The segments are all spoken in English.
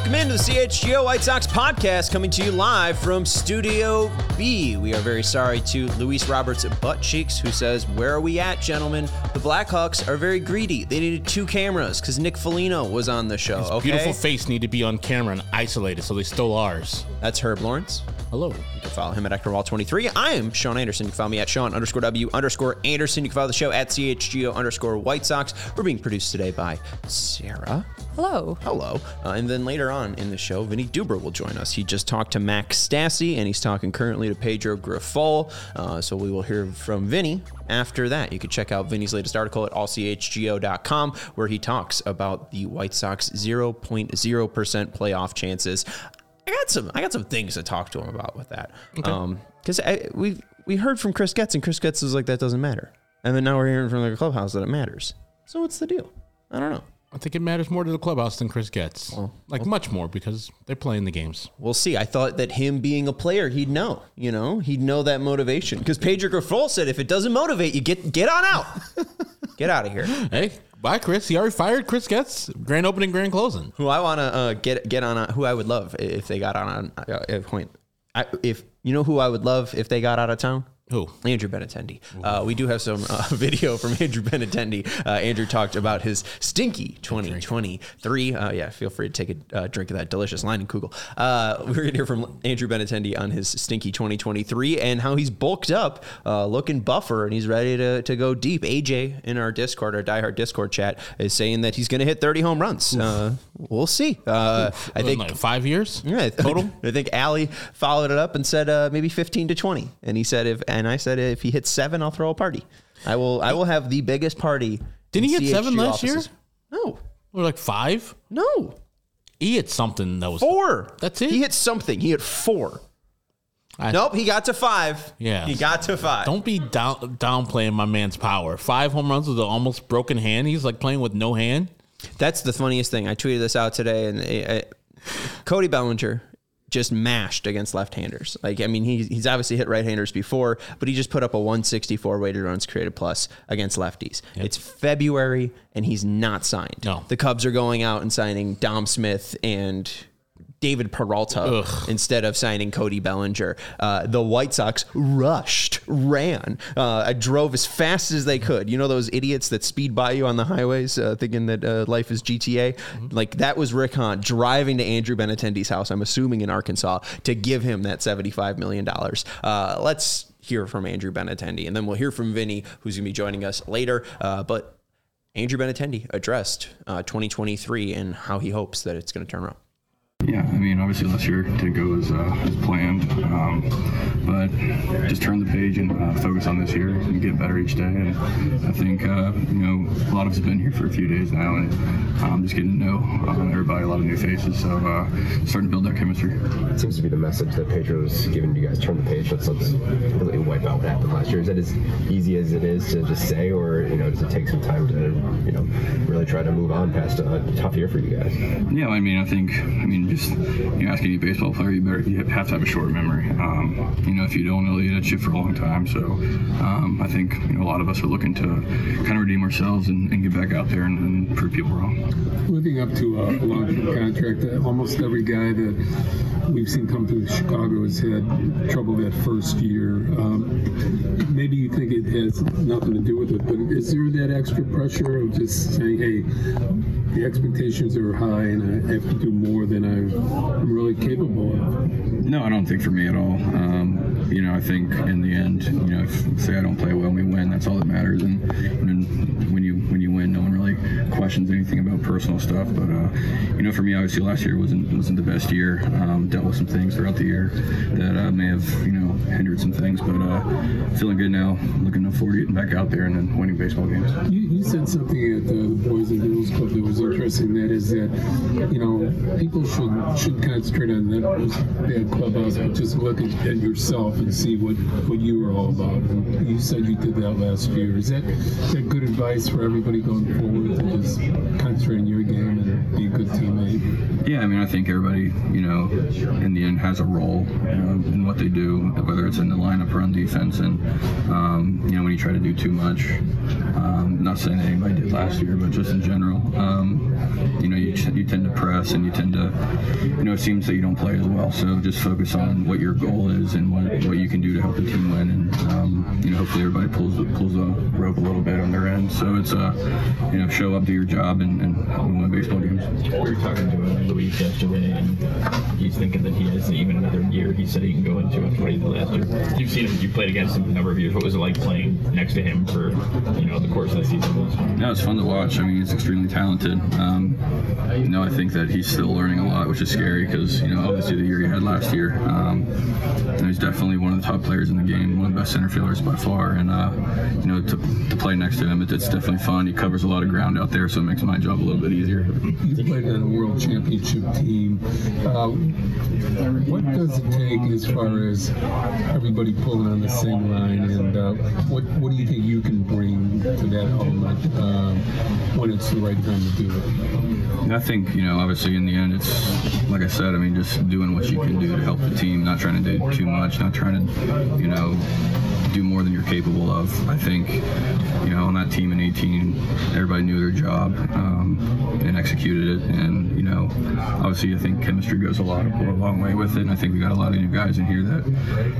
Welcome into the CHGO White Sox podcast coming to you live from Studio B. We are very sorry to Luis Roberts Butt Cheeks, who says, Where are we at, gentlemen? The Blackhawks are very greedy. They needed two cameras because Nick Foligno was on the show. His okay? beautiful face need to be on camera and isolated, so they stole ours. That's Herb Lawrence. Hello. You can follow him at Ectorwall23. I am Sean Anderson. You can follow me at Sean underscore W underscore Anderson. You can follow the show at CHGO underscore White Sox. We're being produced today by Sarah. Hello. Hello. Uh, and then later on in the show, Vinnie Duber will join us. He just talked to Max Stassi, and he's talking currently to Pedro Grifol. Uh, so we will hear from Vinnie after that. You can check out Vinnie's latest article at allchgo.com, where he talks about the White Sox 0.0% playoff chances. I got some. I got some things to talk to him about with that. Um Because we we heard from Chris Getz, and Chris Getz was like, "That doesn't matter." And then now we're hearing from the clubhouse that it matters. So what's the deal? I don't know. I think it matters more to the clubhouse than Chris Getz. like much more because they're playing the games. We'll see. I thought that him being a player, he'd know. You know, he'd know that motivation. Because Pedro Grifol said, if it doesn't motivate you, get get on out. get out of here. Hey, bye, Chris. He already fired Chris Getz. Grand opening, grand closing. Who I want to uh, get get on. uh, Who I would love if they got on uh, a point. I, if you know who I would love if they got out of town. Who? Andrew Benintendi. Uh, we do have some uh, video from Andrew Benintendi. Uh, Andrew talked about his stinky 2023. Uh, yeah, feel free to take a uh, drink of that delicious Leinenkugel. Uh, we're going to hear from Andrew Benintendi on his stinky 2023 and how he's bulked up, uh, looking buffer, and he's ready to, to go deep. AJ in our Discord, our diehard Discord chat, is saying that he's going to hit 30 home runs. Uh, we'll see. Uh, I think like five years. yeah, total. I think Allie followed it up and said uh, maybe 15 to 20. And he said if and I said if he hits seven, I'll throw a party. I will I will have the biggest party. Didn't he hit seven last year? No. Or like five. No. He hit something that was Four. That's it? He hit something. He hit four. I- Nope, he got to five. Yeah. He got to five. Don't be down downplaying my man's power. Five home runs with an almost broken hand. He's like playing with no hand. That's the funniest thing. I tweeted this out today, and uh, uh, Cody Bellinger just mashed against left-handers. Like, I mean, he, he's obviously hit right-handers before, but he just put up a 164 weighted runs created plus against lefties. It's February, and he's not signed. No. The Cubs are going out and signing Dom Smith and David Peralta instead of signing Cody Bellinger. Uh, the White Sox rushed, ran, uh, drove as fast as they could. You know those idiots that speed by you on the highways, uh, thinking that uh, life is GTA. Like that was Rick Hahn driving to Andrew Benintendi's house. I'm assuming in Arkansas to give him that 75 million dollars. Uh, let's hear from Andrew Benintendi, and then we'll hear from Vinnie, who's going to be joining us later. Uh, but Andrew Benintendi addressed uh, 2023 and how he hopes that it's going to turn around. Yeah, I mean, obviously last year didn't go as, uh, as planned, um, but just turn the page and uh, focus on this year and get better each day. And I think, uh, you know, a lot of us have been here for a few days now, and I'm just getting to know uh, everybody, a lot of new faces, so uh, starting to build that chemistry. It seems to be the message that Pedro's giving you guys. Turn the page. Let's, let's really wipe out what happened last year. Is that as easy as it is to just say, or you know, does it take some time to you know really try to move on past a tough year for you guys? Yeah, I mean, I think, I mean, just you ask any baseball player, you better you have to have a short memory. Um, you know, if you don't, it'll eat at you for a long time. So um, I think you know a lot of us are looking to kind of redeem ourselves and, and get back out there and, and prove people wrong. Living up to a long-term contract, almost every guy that we've seen come through Chicago has had trouble that first year. Um, maybe you think it has nothing to do with it, but is there that extra pressure of just saying, "Hey, the expectations are high, and I have to do more than I'm really capable of"? No, I don't think for me at all. Um, you know, I think in the end, you know, if say I don't play well and we win, that's all that matters. And, and when you when you win, no one really questions anything about personal stuff. But uh, you know, for me, obviously last year wasn't wasn't the best year. Um, dealt with some things throughout the year that uh, may have you know hindered some things. But uh, feeling good now, looking forward to getting back out there and then winning baseball games. You, you said something at the Boys and Girls Club that was interesting. That is that you know people should should concentrate on that, that clubhouse, but just look at, at yourself and see what what you are all about. You said you did that last year. Is that that good advice for everybody going forward to just concentrate on your game be a good teammate? Yeah, I mean, I think everybody, you know, in the end has a role you know, in what they do, whether it's in the lineup or on defense. And, um, you know, when you try to do too much, um, not saying that anybody did last year, but just in general, um, you know, you, you tend to press and you tend to, you know, it seems that you don't play as well. So just focus on what your goal is and what, what you can do to help the team win. And, um, you know, hopefully everybody pulls pulls the rope a little bit on their end. So it's, uh, you know, show up, do your job, and, and win baseball We were talking to Luis yesterday, and he's thinking that he has even another year. He said he can go into after what he did last year. You've seen him. You played against him a number of years. What was it like playing next to him for you know the course of the season? No, it's fun to watch. I mean, he's extremely talented. Um, you know, I think that he's still learning a lot, which is scary because you know obviously the year he had last year. Um, he's definitely one of the top players in the game, one of the best center fielders by far, and uh, you know to, to play next to him, it, it's definitely fun. He covers a lot of ground out there, so it makes my job a little bit easier. You played on a world championship team. Uh, what does it take as far as everybody pulling on the same line, and uh, what what do you think you can bring to that element um, when it's the right time to do it? I think, you know, obviously in the end, it's like I said, I mean, just doing what you can do to help the team, not trying to do too much, not trying to, you know, do more than you're capable of. I think, you know, on that team in 18, everybody knew their job um, and executed it. And, know, obviously I think chemistry goes a lot, a long way with it. And I think we got a lot of new guys in here that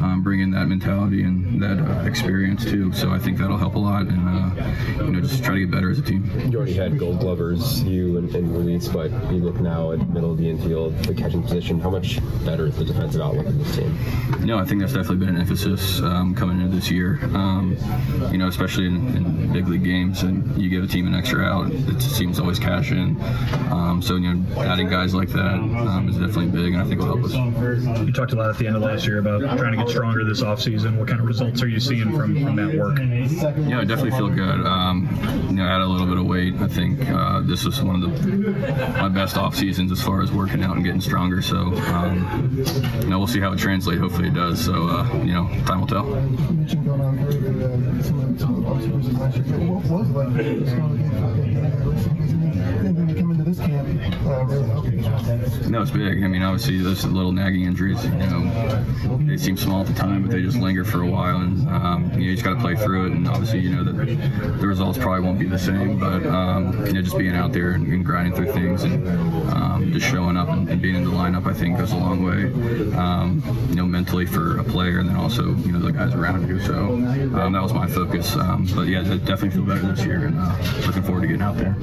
um, bring in that mentality and that uh, experience too. So I think that'll help a lot. And, uh, you know, just try to get better as a team. You already had gold glovers, you and, and Luis, but you look now at middle of the infield, the catching position. How much better is the defensive outlook of this team? No, I think that's definitely been an emphasis um, coming into this year. Um, you know, especially in, in, big league games, and you give a team an extra out, it seems always cash in. Um, so you know, adding guys like that um, is definitely big, and I think will help us. You talked a lot at the end of last year about trying to get stronger this offseason. What kind of results are you seeing from, from that work? Yeah, I definitely feel good. Um, you know, add a little bit of weight. I think uh, this was one of the my best off seasons as far as working out and getting stronger. So, um, you know, we'll see how it translates. Hopefully, it does. So, uh, you know, time will tell. No, it's big. I mean, obviously, those little nagging injuries, you know, they seem small at the time, but they just linger for a while, and um, you, know, you just got to play through it. And obviously, you know that the results probably won't be the same, but um, you know, just being out there and, and grinding through things and um, just showing up and, and, being in the lineup, I think, goes a long way. Um, you know, mentally for a player, and then also you know the guys around you. So um, that was my focus. Um, but yeah, definitely feel better this year, and uh, looking forward to getting out there.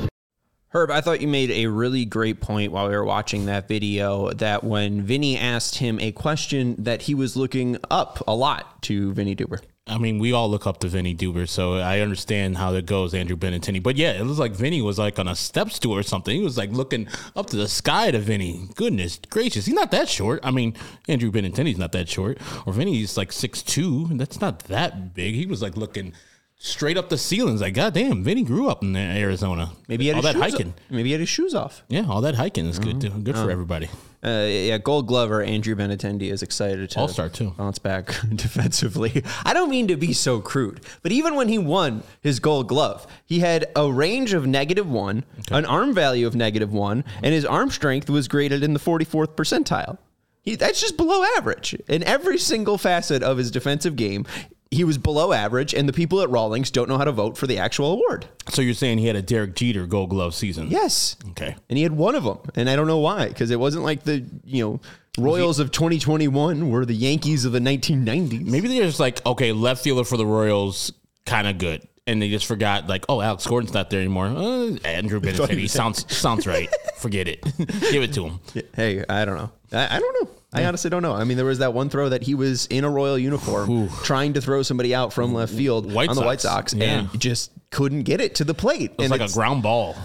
Herb, I thought you made a really great point while we were watching that video that when Vinnie asked him a question that he was looking up a lot to Vinnie Duber. I mean, we all look up to Vinnie Duber, so I understand how that goes, Andrew Benintendi. But yeah, it was like Vinnie was like on a step stool or something. He was like looking up to the sky to Vinnie. Goodness gracious, he's not that short. I mean, Andrew Benintendi's not that short, or Vinnie's like six two. That's not that big. He was like looking straight up the ceilings. Like, goddamn, Vinnie grew up in Arizona. Maybe he had all his that shoes hiking. Off. Maybe he had his shoes off. Yeah, all that hiking is good. Too. Good for everybody. Uh, yeah, Gold Glover Andrew Benintendi is excited to All-star, too. bounce back defensively. I don't mean to be so crude, but even when he won his Gold Glove, he had a range of negative one, an arm value of negative one, and his arm strength was graded in the 44th percentile. He, that's just below average in every single facet of his defensive game. He was below average, and the people at Rawlings don't know how to vote for the actual award. So you're saying he had a Derek Jeter Gold Glove season? Yes. Okay. And he had one of them, and I don't know why, because it wasn't like the you know Royals of 2021 were the Yankees of the 1990s. Maybe they're just like, okay, left fielder for the Royals, kind of good. And they just forgot, like, oh, Alex Gordon's not there anymore. Uh, Andrew Benintendi sounds sounds right. Forget it. Give it to him. Hey, I don't know. I, I don't know. I honestly don't know. I mean, there was that one throw that he was in a Royal uniform trying to throw somebody out from left field White on the White Sox. Yeah. and just couldn't get it to the plate. It was and like a ground ball.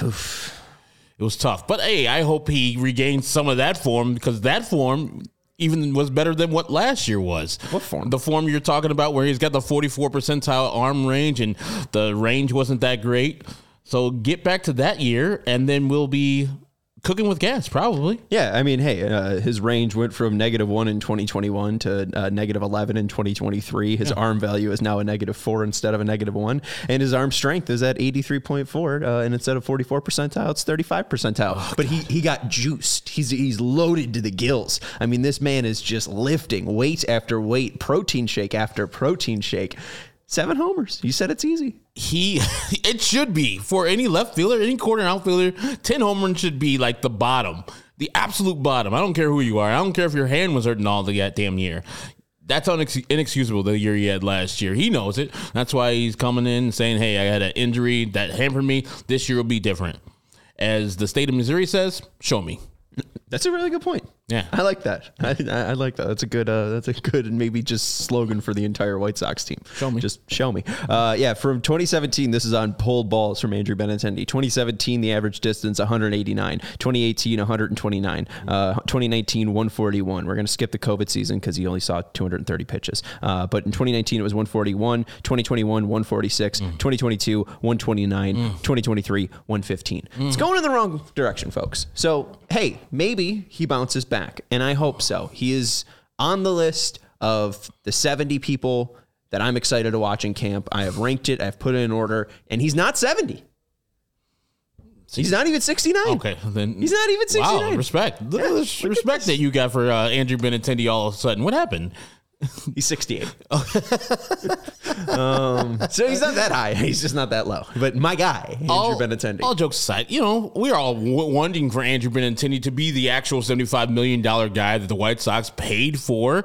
It was tough. But hey, I hope he regains some of that form because that form even was better than what last year was. What form? The form you're talking about where he's got the 44 percentile arm range and the range wasn't that great. So get back to that year and then we'll be cooking with gas probably. Yeah, I mean, hey, uh, his range went from negative one in 2021 to uh, negative 11 in 2023. His arm value is now a negative four instead of a negative one, and his arm strength is at 83.4, uh, and instead of 44 percentile, it's 35 percentile. but he he got juiced. He's he's loaded to the gills. I mean, this man is just lifting weight after weight, protein shake after protein shake. Seven homers. You said it's easy. he it should be for any left fielder, any corner outfielder, 10 home runs should be like the bottom, the absolute bottom. I don't care who you are. I don't care if your hand was hurting all the damn year. That's unex- inexcusable the year he had last year. He knows it. That's why he's coming in saying, hey, I had an injury that hampered me. This year will be different. As the state of Missouri says, show me. That's a really good point. Yeah. I like that. I, I I like that. That's a good. Uh, that's a good and maybe just slogan for the entire White Sox team. Show me. Just show me. Uh, yeah. From 2017, this is on pulled balls from Andrew Benintendi. 2017, the average distance 189. 2018, 129. Uh, 2019, 141. We're gonna skip the COVID season because he only saw 230 pitches. Uh, but in 2019, it was 141. 2021, 146. 2022, 129. 2023, 115. It's going in the wrong direction, folks. So hey, maybe he bounces back, and I hope so. He is on the list of the 70 people that I'm excited to watch in camp. I have ranked it, I've put it in order, and he's not 70. He's not even 69. Okay, then He's not even 69. Wow, respect. This respect that you got for uh, Andrew Benintendi all of a sudden. What happened? He's 68. um, so he's not that high. He's just not that low. But my guy, Andrew all, Benintendi. All jokes aside, you know, we're all w- wanting for Andrew Benintendi to be the actual $75 million guy that the White Sox paid for.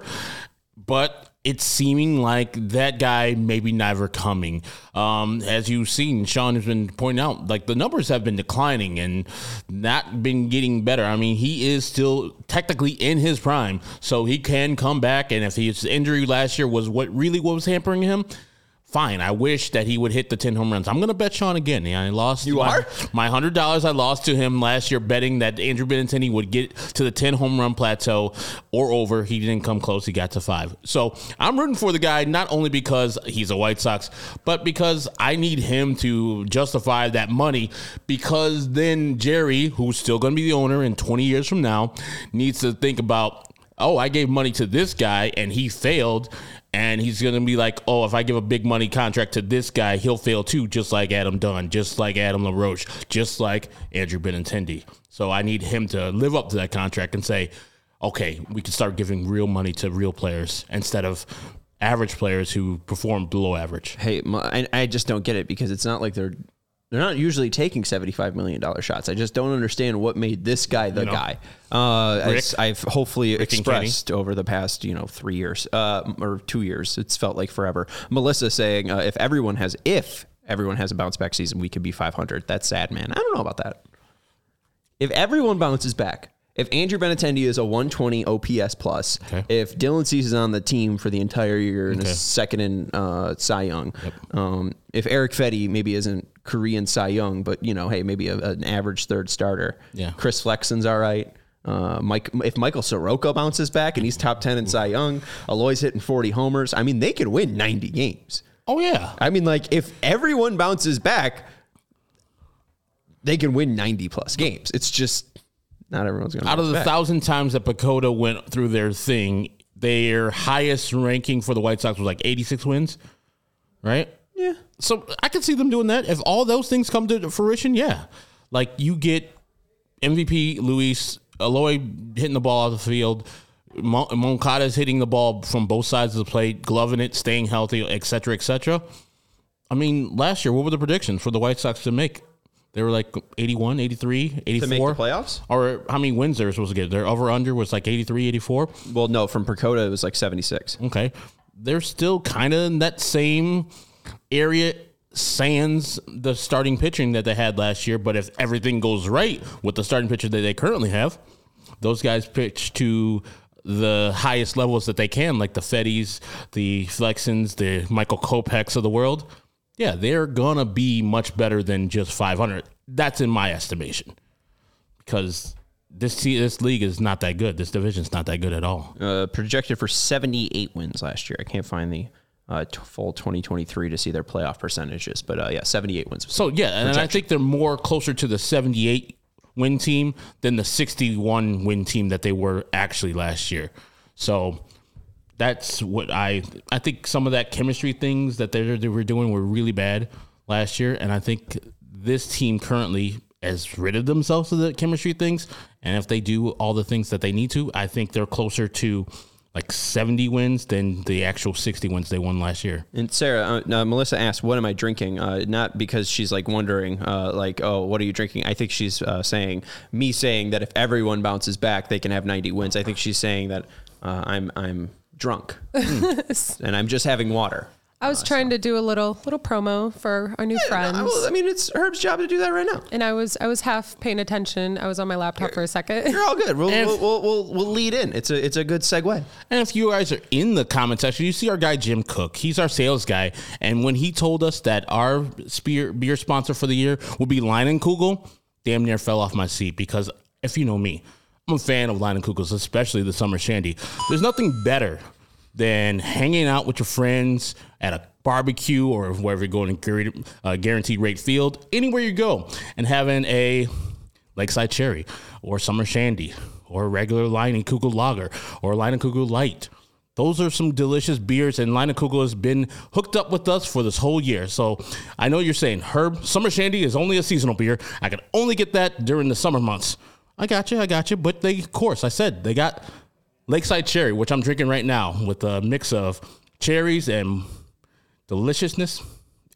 But it's seeming like that guy maybe never coming. Um, as you've seen, Sean has been pointing out, like the numbers have been declining and not been getting better. I mean, he is still technically in his prime, so he can come back. And if his injury last year was what really what was hampering him, fine. I wish that he would hit the 10 home runs. I'm going to bet Sean again. Yeah, I lost. You my, are? My $100 I lost to him last year betting that Andrew Benintendi would get to the 10 home run plateau or over. He didn't come close. He got to five. So I'm rooting for the guy, not only because he's a White Sox, but because I need him to justify that money because then Jerry, who's still going to be the owner in 20 years from now, needs to think about oh, I gave money to this guy and he failed. And he's going to be like, oh, if I give a big money contract to this guy, he'll fail too, just like Adam Dunn, just like Adam LaRoche, just like Andrew Benintendi. So I need him to live up to that contract and say, okay, we can start giving real money to real players instead of average players who perform below average. hey, I just don't get it because it's not like they're they're not usually taking seventy five million dollar shots. I just don't understand what made this guy the know? guy. Uh, as I've hopefully and expressed over the past you know three years uh, or two years. It's felt like forever. Melissa saying uh, if everyone has if everyone has a bounce back season, we could be five hundred. That's sad, man. I don't know about that. If everyone bounces back, if Andrew Benintendi is a 120 OPS plus, Okay. if Dylan Cease is on the team for the entire year and Okay. is second in uh, Cy Young, um, if Erick Fedde maybe isn't Korean Cy Young, but you know, hey, maybe a, an average third starter. Yeah. Chris Flexen's all right. Uh, Mike, if Michael Soroka bounces back and he's top 10 in Cy Young, Eloy's hitting 40 homers. I mean, they could win 90 games. Oh, yeah. I mean, like if everyone bounces back, they can win 90 plus games. It's just not everyone's going to. Out of the thousand times that PECOTA went through their thing, their highest ranking for the White Sox was like 86 wins, right? yeah. So I can see them doing that. If all those things come to fruition, yeah. Like you get MVP Luis Eloy hitting the ball out of the field, Mon- Moncada's hitting the ball from both sides of the plate, gloving it, staying healthy, et cetera, et cetera. I mean, last year, what were the predictions for the White Sox to make? They were like 81, 83, 84. To make the playoffs? Or how many wins theirs was good? Their over under was like 83, 84. Well, no, from Percoda it was like 76. Okay. They're still kind of in that same area sans the starting pitching that they had last year. But if everything goes right with the starting pitcher that they currently have, those guys pitch to the highest levels that they can, like the Feddes, the Flexens, the Michael Kopechs of the world. Yeah, they're gonna be much better than just 500. That's in my estimation, because this this league is not that good. This division's not that good at all. Uh, projected for 78 wins last year. I can't find the uh, t- full 2023 to see their playoff percentages, but uh, yeah, 78 wins. So yeah, and I think they're more closer to the 78 win team than the 61 win team that they were actually last year. So that's what I I think some of that chemistry things that they were doing were really bad last year, and I think this team currently has rid of themselves of the chemistry things, and if they do all the things that they need to, I think they're closer to like 70 wins than the actual 60 wins they won last year. And Sarah, uh, Melissa asked, "What am I drinking?" Uh, not because she's like wondering, uh, like, "Oh, what are you drinking?" I think she's uh, saying me saying that if everyone bounces back, they can have 90 wins. I think she's saying that uh, I'm I'm drunk mm. and I'm just having water. I was trying to do a little little promo for our new friends. I, well, I mean, it's Herb's job to do that right now. and I was I was half paying attention. I was on my laptop for a second. You're all good. We'll, And- we'll, we'll, we'll, we'll lead in. It's a it's a good segue. And if you guys are in the comment section, you see our guy Jim Cook. He's our sales guy, and when he told us that our spear, beer sponsor for the year would be Leinenkugel, damn near fell off my seat because if you know me, I'm a fan of Leinenkugels, especially the summer shandy. There's nothing better than hanging out with your friends at a barbecue or wherever you're going to guaranteed, uh, guaranteed rate field, anywhere you go, and having a Lakeside Cherry or Summer Shandy or regular Leinenkugel Lager or Leinenkugel Light. Those are some delicious beers, and Leinenkugel has been hooked up with us for this whole year. So I know you're saying, Herb, Summer Shandy is only a seasonal beer. I can only get that during the summer months. I got you, I got you. But they, of course, I said they got Lakeside Cherry, which I'm drinking right now with a mix of cherries and deliciousness.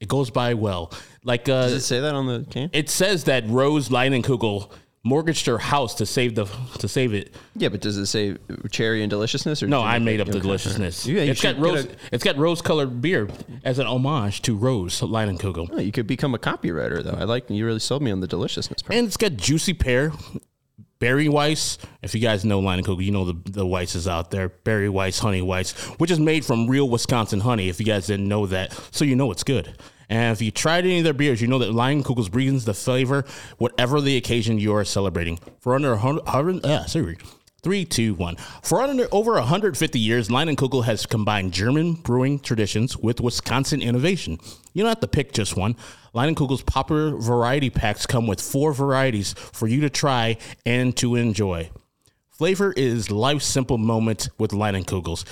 It goes by well. Like uh, Does it say that on the can? it says that Rose Leinenkugel mortgaged her house to save the to save it. Yeah, but does it say cherry and deliciousness? Or No, I made up the deliciousness. Yeah, you it's got rose. a- It's got rose colored beer as an homage to Rose Leinenkugel. Oh, you could become a copywriter though. I like you really sold me on the deliciousness part. And it's got juicy pear, berry weiss. If you guys know Leinenkugel, you know the the Weiss is out there. Berry weiss, honey weiss, which is made from real Wisconsin honey. If you guys didn't know that, so you know it's good. And if you tried any of their beers, you know that Leinenkugel's brings the flavor, whatever the occasion you are celebrating. For under a hundred, hundred uh, sorry, three, two, one. For under over 150 years, Leinenkugel has combined German brewing traditions with Wisconsin innovation. You don't have to pick just one. Leinenkugel's popular variety packs come with four varieties for you to try and to enjoy. Flavor is life's simple moment with Leinenkugels.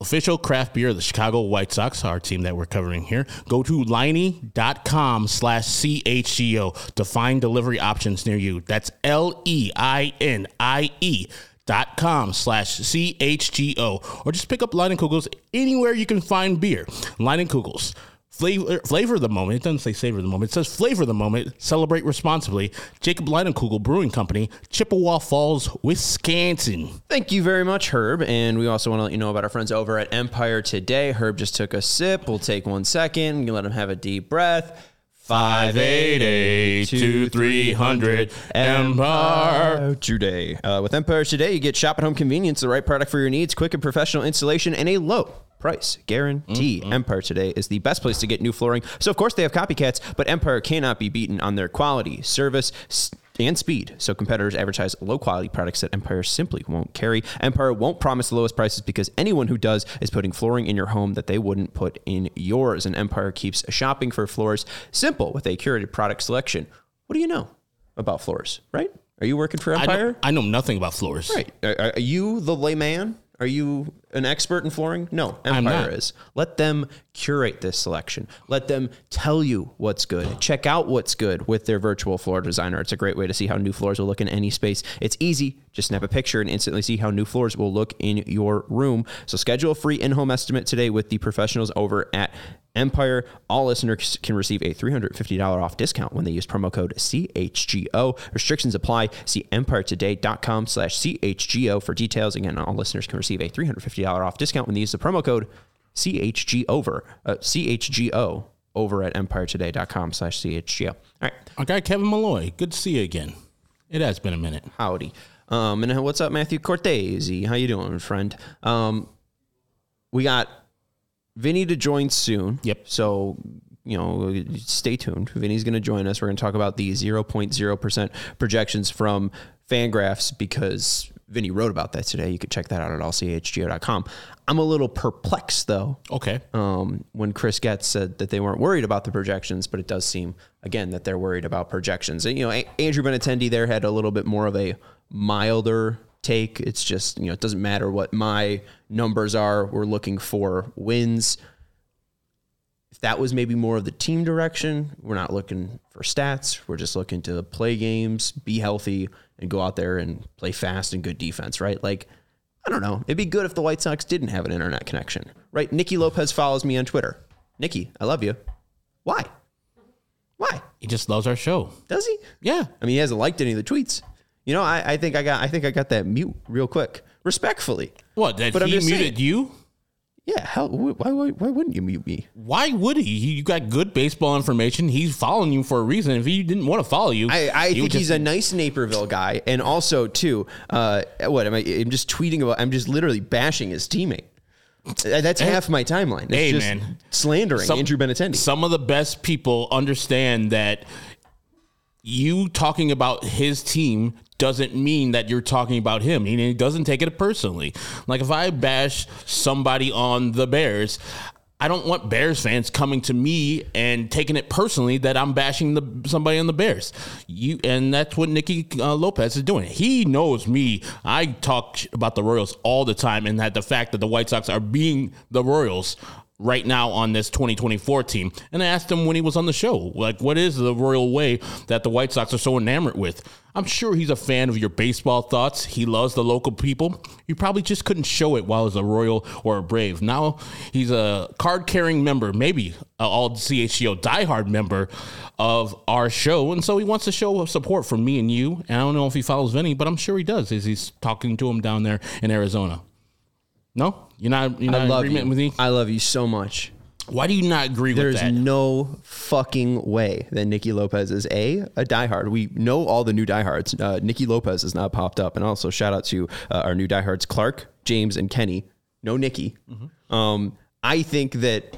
Official craft beer of the Chicago White Sox, our team that we're covering here. Go to leinie.com slash CHGO to find delivery options near you. That's L E I N I E dot com slash CHGO. Or just pick up Leinenkugels anywhere you can find beer. Leinenkugels. Flavor, flavor the moment. It doesn't say savor the moment. It says flavor the moment. Celebrate responsibly. Jacob Leinenkugel Brewing Company, Chippewa Falls, Wisconsin. Thank you very much, Herb. And we also want to let you know about our friends over at Empire today. Herb just took a sip. We'll take one second. You let him have a deep breath. 588-2300 Empire. Today. Uh, with Empire today, you get shop at home convenience, the right product for your needs, quick and professional installation, and a low price guarantee. Empire today is the best place to get new flooring. So, of course, they have copycats, but Empire cannot be beaten on their quality, service, s- and speed. So, competitors advertise low quality products that Empire simply won't carry. Empire won't promise the lowest prices because anyone who does is putting flooring in your home that they wouldn't put in yours. And Empire keeps shopping for floors simple with a curated product selection. What do you know about floors, right? Are you working for I Empire? know, I know nothing about floors. Right. Are, are you the layman? Are you an expert in flooring? No, Empire is. Let them curate this selection. Let them tell you what's good. Check out what's good with their virtual floor designer. It's a great way to see how new floors will look in any space. It's easy Just snap a picture and instantly see how new floors will look in your room. So schedule a free in-home estimate today with the professionals over at Empire. All listeners can receive a $350 off discount when they use promo code CHGO. Restrictions apply. See empiretoday.com slash CHGO for details. Again, all listeners can receive a $350 off discount when they use the promo code CHG over, uh, CHGO over at empiretoday.com slash CHGO. All right. Guy Kevin Malloy, good to see you again. It has been a minute. Howdy. Um, and what's up, Matthew Cortese? How you doing, friend? Um, we got Vinnie to join soon. Yep. So, you know, stay tuned. Vinnie's going to join us. We're going to talk about the 0.0% projections from Fangraphs because Vinnie wrote about that today. You could check that out at allchgo.com. I'm a little perplexed, though. Okay. Um, when Chris Getz said that they weren't worried about the projections, but it does seem, again, that they're worried about projections. And, you know, A- Andrew Benintendi there had a little bit more of a milder take. It's just, you know, it doesn't matter what my numbers are. We're looking for wins. If that was maybe more of the team direction, we're not looking for stats. We're just looking to play games, be healthy, and go out there and play fast and good defense, right? Like, I don't know. It'd be good if the White Sox didn't have an internet connection, right? Nicky Lopez follows me on Twitter. Nikki, I love you. Why? Why? He just loves our show. Does he? Yeah. I mean, he hasn't liked any of the tweets. You know, I, I think I got I think I got that mute real quick, respectfully. What? That But he muted saying- you? Yeah, hell, why, why why wouldn't you mute me? Why would he? You got good baseball information. He's following you for a reason. If he didn't want to follow you, I, I think would he's a nice Naperville guy, and also too, uh, what am I? I'm just tweeting about. I'm just literally bashing his teammate. That's half my timeline. It's Hey, just man. slandering Some- Andrew Benintendi. Some of the best people understand that you talking about his team doesn't mean that you're talking about him. He doesn't take it personally. Like if I bash somebody on the Bears, I don't want Bears fans coming to me and taking it personally that I'm bashing the somebody on the Bears. You and that's what Nicky uh, Lopez is doing. He knows me. I talk about the Royals all the time, and that the fact that the White Sox are being the Royals right now on this 2024 team. And I asked him when he was on the show, like, what is the royal way that the White Sox are so enamored with? I'm sure he's a fan of your baseball thoughts. He loves the local people. You probably just couldn't show it while he's a Royal or a Brave. Now he's a card carrying member, maybe a all CHGO diehard member of our show. And so he wants to show support from me and you. And I don't know if he follows Vinnie, but I'm sure he does as he's talking to him down there in Arizona. No? You're not, you're not I love agreement you. with me? I love you so much. Why do you not agree There's with that? no fucking way that Nicky Lopez is a a diehard. We know all the new diehards. Uh, Nicky Lopez has not popped up, and also shout out to uh, our new diehards, Clark, James, and Kenny. No Nikki. Mm-hmm. Um, I think that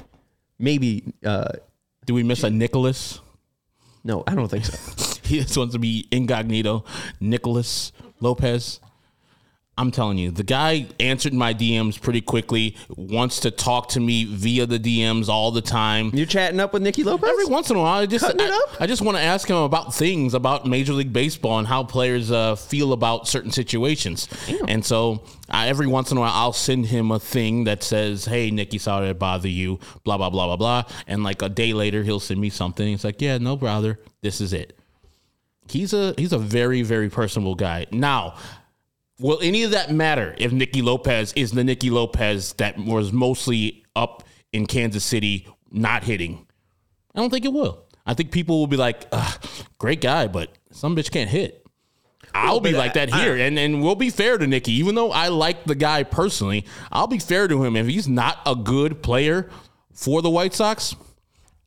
maybe. Uh, Do we miss a Nicholas? No, I don't think so. he just wants to be incognito. Nicholas Lopez. I'm telling you, the guy answered my DMs pretty quickly. Wants to talk to me via the DMs all the time. You're chatting up with Nicky Lopez every once in a while. I just Cutting it I, up? I just want to ask him about things about Major League Baseball and how players uh, feel about certain situations. And so I, every once in a while, I'll send him a thing that says, "Hey, Nicky, sorry to bother you." Blah blah blah blah blah. And like a day later, he'll send me something. He's like, "Yeah, no brother, this is it." He's a he's a very very personable guy. Now, will any of that matter if Nicky Lopez is the Nicky Lopez that was mostly up in Kansas City not hitting? I don't think it will. I think people will be like, "Ugh, "Great guy, but some bitch can't hit." I'll be like that I- here, and and we'll be fair to Nicky. Even though I like the guy personally, I'll be fair to him. If he's not a good player for the White Sox,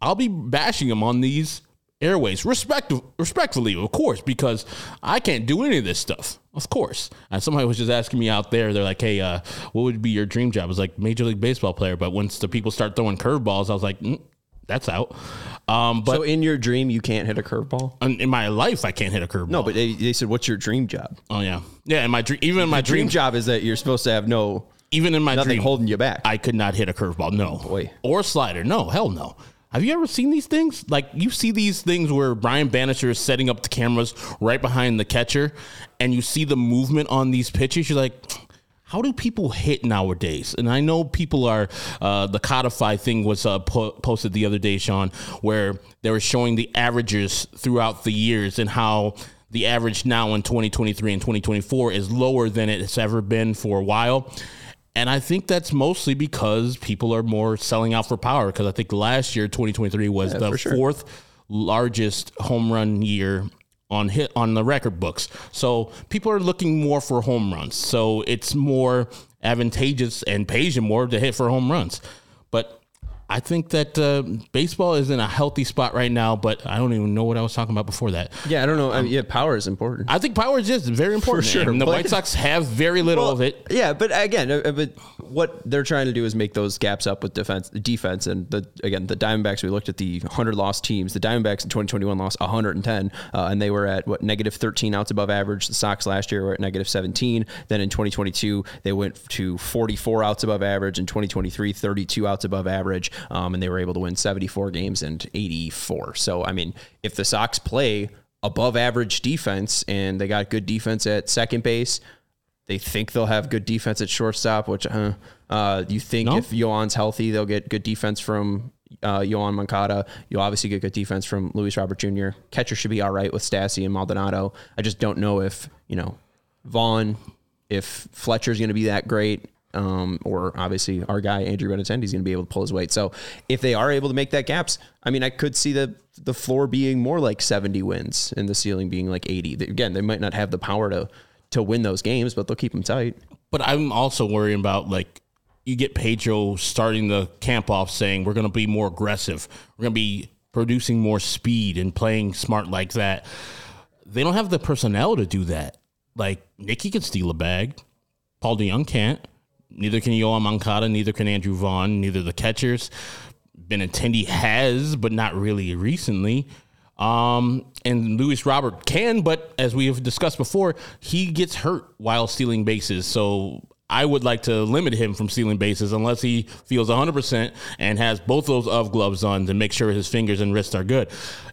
I'll be bashing him on these airways, respect respectfully, of course, because I can't do any of this stuff. Of course. And somebody was just asking me out there, they're like, "Hey, uh, what would be your dream job?" I was like, "Major League Baseball player." But once the people start throwing curveballs, I was like, mm, "That's out." Um, but so in your dream, you can't hit a curveball. in, in my life, I can't hit a curveball. No, but they, they said, "What's your dream job?" oh yeah, yeah. In my dream, even in my dream dream, job is that you're supposed to have no even in my nothing dream, holding you back. I could not hit a curveball. No. Boy. Or a slider. No. Hell no. Have you ever seen these things? Like you see these things where Brian Bannister is setting up the cameras right behind the catcher, and you see the movement on these pitches. You're like, how do people hit nowadays? And I know people are. Uh, the codify thing was uh, po- posted the other day, Sean, where they were showing the averages throughout the years and how the average now in 2023 and 2024 is lower than it's ever been for a while. And I think that's mostly because people are more selling out for power. Because I think last year, 2023, was Yeah, the sure. fourth largest home run year on hit on the record books. So people are looking more for home runs. So it's more advantageous and pays you more to hit for home runs. But I think that uh, baseball is in a healthy spot right now. But I don't even know what I was talking about before that. Yeah, I don't know. I mean, yeah, power is important. I think power is just very important. For sure, And the White Sox have very little Well, of it. Yeah, but again, uh, but what they're trying to do is make those gaps up with defense, defense, and the again the Diamondbacks. We looked at the 100 lost teams. The Diamondbacks in 2021 lost 110, uh, and they were at what negative 13 outs above average. The Sox last year were at negative 17. Then in 2022 they went to 44 outs above average. In 2023, 32 outs above average, um, and they were able to win 74 games and 84. So I mean, if the Sox play above average defense and they got good defense at second base. They think they'll have good defense at shortstop, which uh, uh, you think No. if Yoan's healthy, they'll get good defense from uh, Yoan Moncada. You'll obviously get good defense from Luis Robert Jr. Catcher should be all right with Stassi and Maldonado. I just don't know if, you know, Vaughn, if Fletcher's going to be that great. Um, or obviously our guy Andrew Benintendi is going to be able to pull his weight. So if they are able to make that gaps, I mean, I could see the the floor being more like 70 wins and the ceiling being like 80. Again, they might not have the power to to win those games, but they'll keep them tight. But I'm also worrying about like you get Pedro starting the camp off saying we're going to be more aggressive. We're going to be producing more speed and playing smart like that. They don't have the personnel to do that. Like Nicky can steal a bag. Paul DeJong can't. Neither can Yoan Moncada. Neither can Andrew Vaughn. Neither the catchers. Benintendi has, but not really recently. Um, and Luis Robert can, but as we have discussed before, he gets hurt while stealing bases. So I would like to limit him from stealing bases unless he feels 100% and has both those of gloves on to make sure his fingers and wrists are good.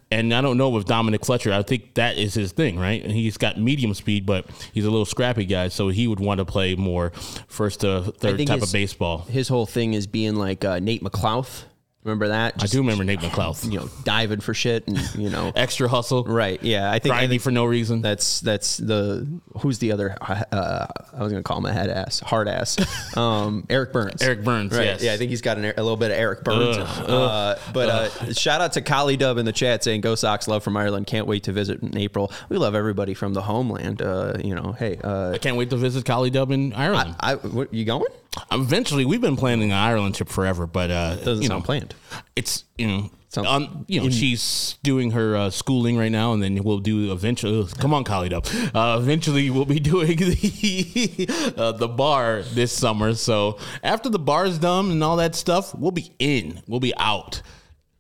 And I don't know with Dominic Fletcher, I think that is his thing, right? And he's got medium speed, but he's a little scrappy guy, so he would want to play more first to third type his- of baseball. His whole thing is being like uh, Nate McLouth. Remember that? I do remember Nate McLouth. You know, diving for shit and you know, Extra hustle, right? Yeah, I think I think for no reason. that's that's the who's the other? Uh, I was gonna call him a head ass, hard ass. Um, Eric Byrnes. Eric Byrnes, Right. yes. Yeah, I think he's got an, a little bit of Eric Byrnes. Ugh, uh, but uh, shout out to Kali Dub in the chat saying, "Go Sox, love from Ireland. Can't wait to visit in April. We love everybody from the homeland. Uh, you know, hey, uh, I can't wait to visit Collie Dub in Ireland. I, what, you going? Eventually, we've been planning an Ireland trip forever, but uh, Doesn't you sound know, planned. It's you know, Sounds- um, you know, she's doing her uh, schooling right now, and then we'll do eventually. come on, Collie Dub. Uh, eventually, we'll be doing the uh, the bar this summer. So after the bar's done and all that stuff, we'll be in. We'll be out,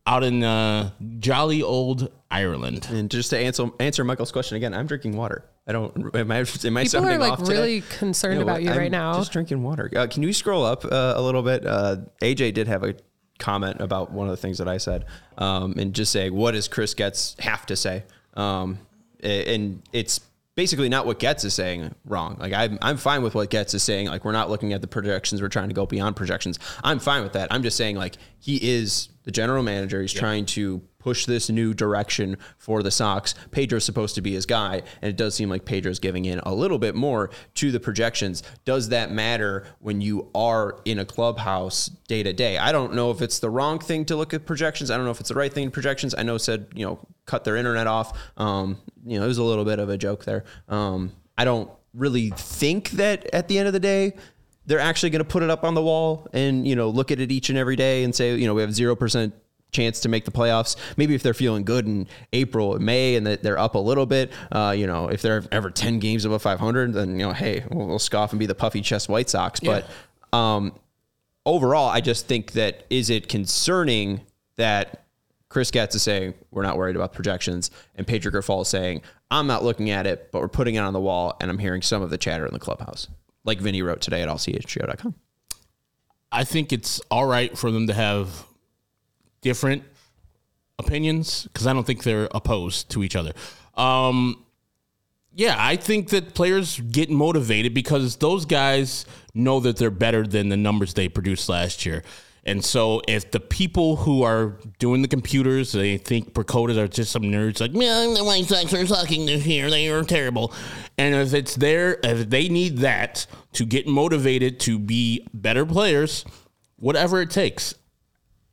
out in uh, jolly old Ireland. And just to answer answer Michael's question again, I'm drinking water. I don't. Am I? Am I People sounding are like off today? really concerned Yeah, about what? you I'm right now. Just drinking water. Uh, can you scroll up uh, a little bit? Uh, AJ did have a comment about one of the things that I said, um, and just saying, what does Chris Getz have to say? Um, and it's basically not what Getz is saying wrong. Like I'm, I'm fine with what Getz is saying. Like we're not looking at the projections. We're trying to go beyond projections. I'm fine with that. I'm just saying like he is the general manager. He's trying to push this new direction for the Sox. Pedro's supposed to be his guy, and it does seem like Pedro's giving in a little bit more to the projections. Does that matter when you are in a clubhouse day to day? I don't know if it's the wrong thing to look at projections. I don't know if it's the right thing in projections. I know said, you know, cut their internet off. Um, you know, it was a little bit of a joke there. Um, I don't really think that at the end of the day, they're actually going to put it up on the wall and you know look at it each and every day and say you know we have zero percent chance to make the playoffs. Maybe if they're feeling good in April and May and that they're up a little bit, uh, you know, if they're ever ten games above 500, then you know, hey, we'll, we'll scoff and be the puffy chest White Sox. But um, overall, I just think that is it concerning that Chris Getz is saying we're not worried about projections, and Pedro Grifol is saying I'm not looking at it, but we're putting it on the wall, and I'm hearing some of the chatter in the clubhouse, like Vinnie wrote today at allchgo.com. I think it's all right for them to have different opinions because I don't think they're opposed to each other. Um, yeah, I think that players get motivated because those guys know that they're better than the numbers they produced last year. And so, if the people who are doing the computers, they think Percotas are just some nerds, like, man, the White Sox are sucking this year. They are terrible. And if it's there, if they need that to get motivated to be better players, whatever it takes,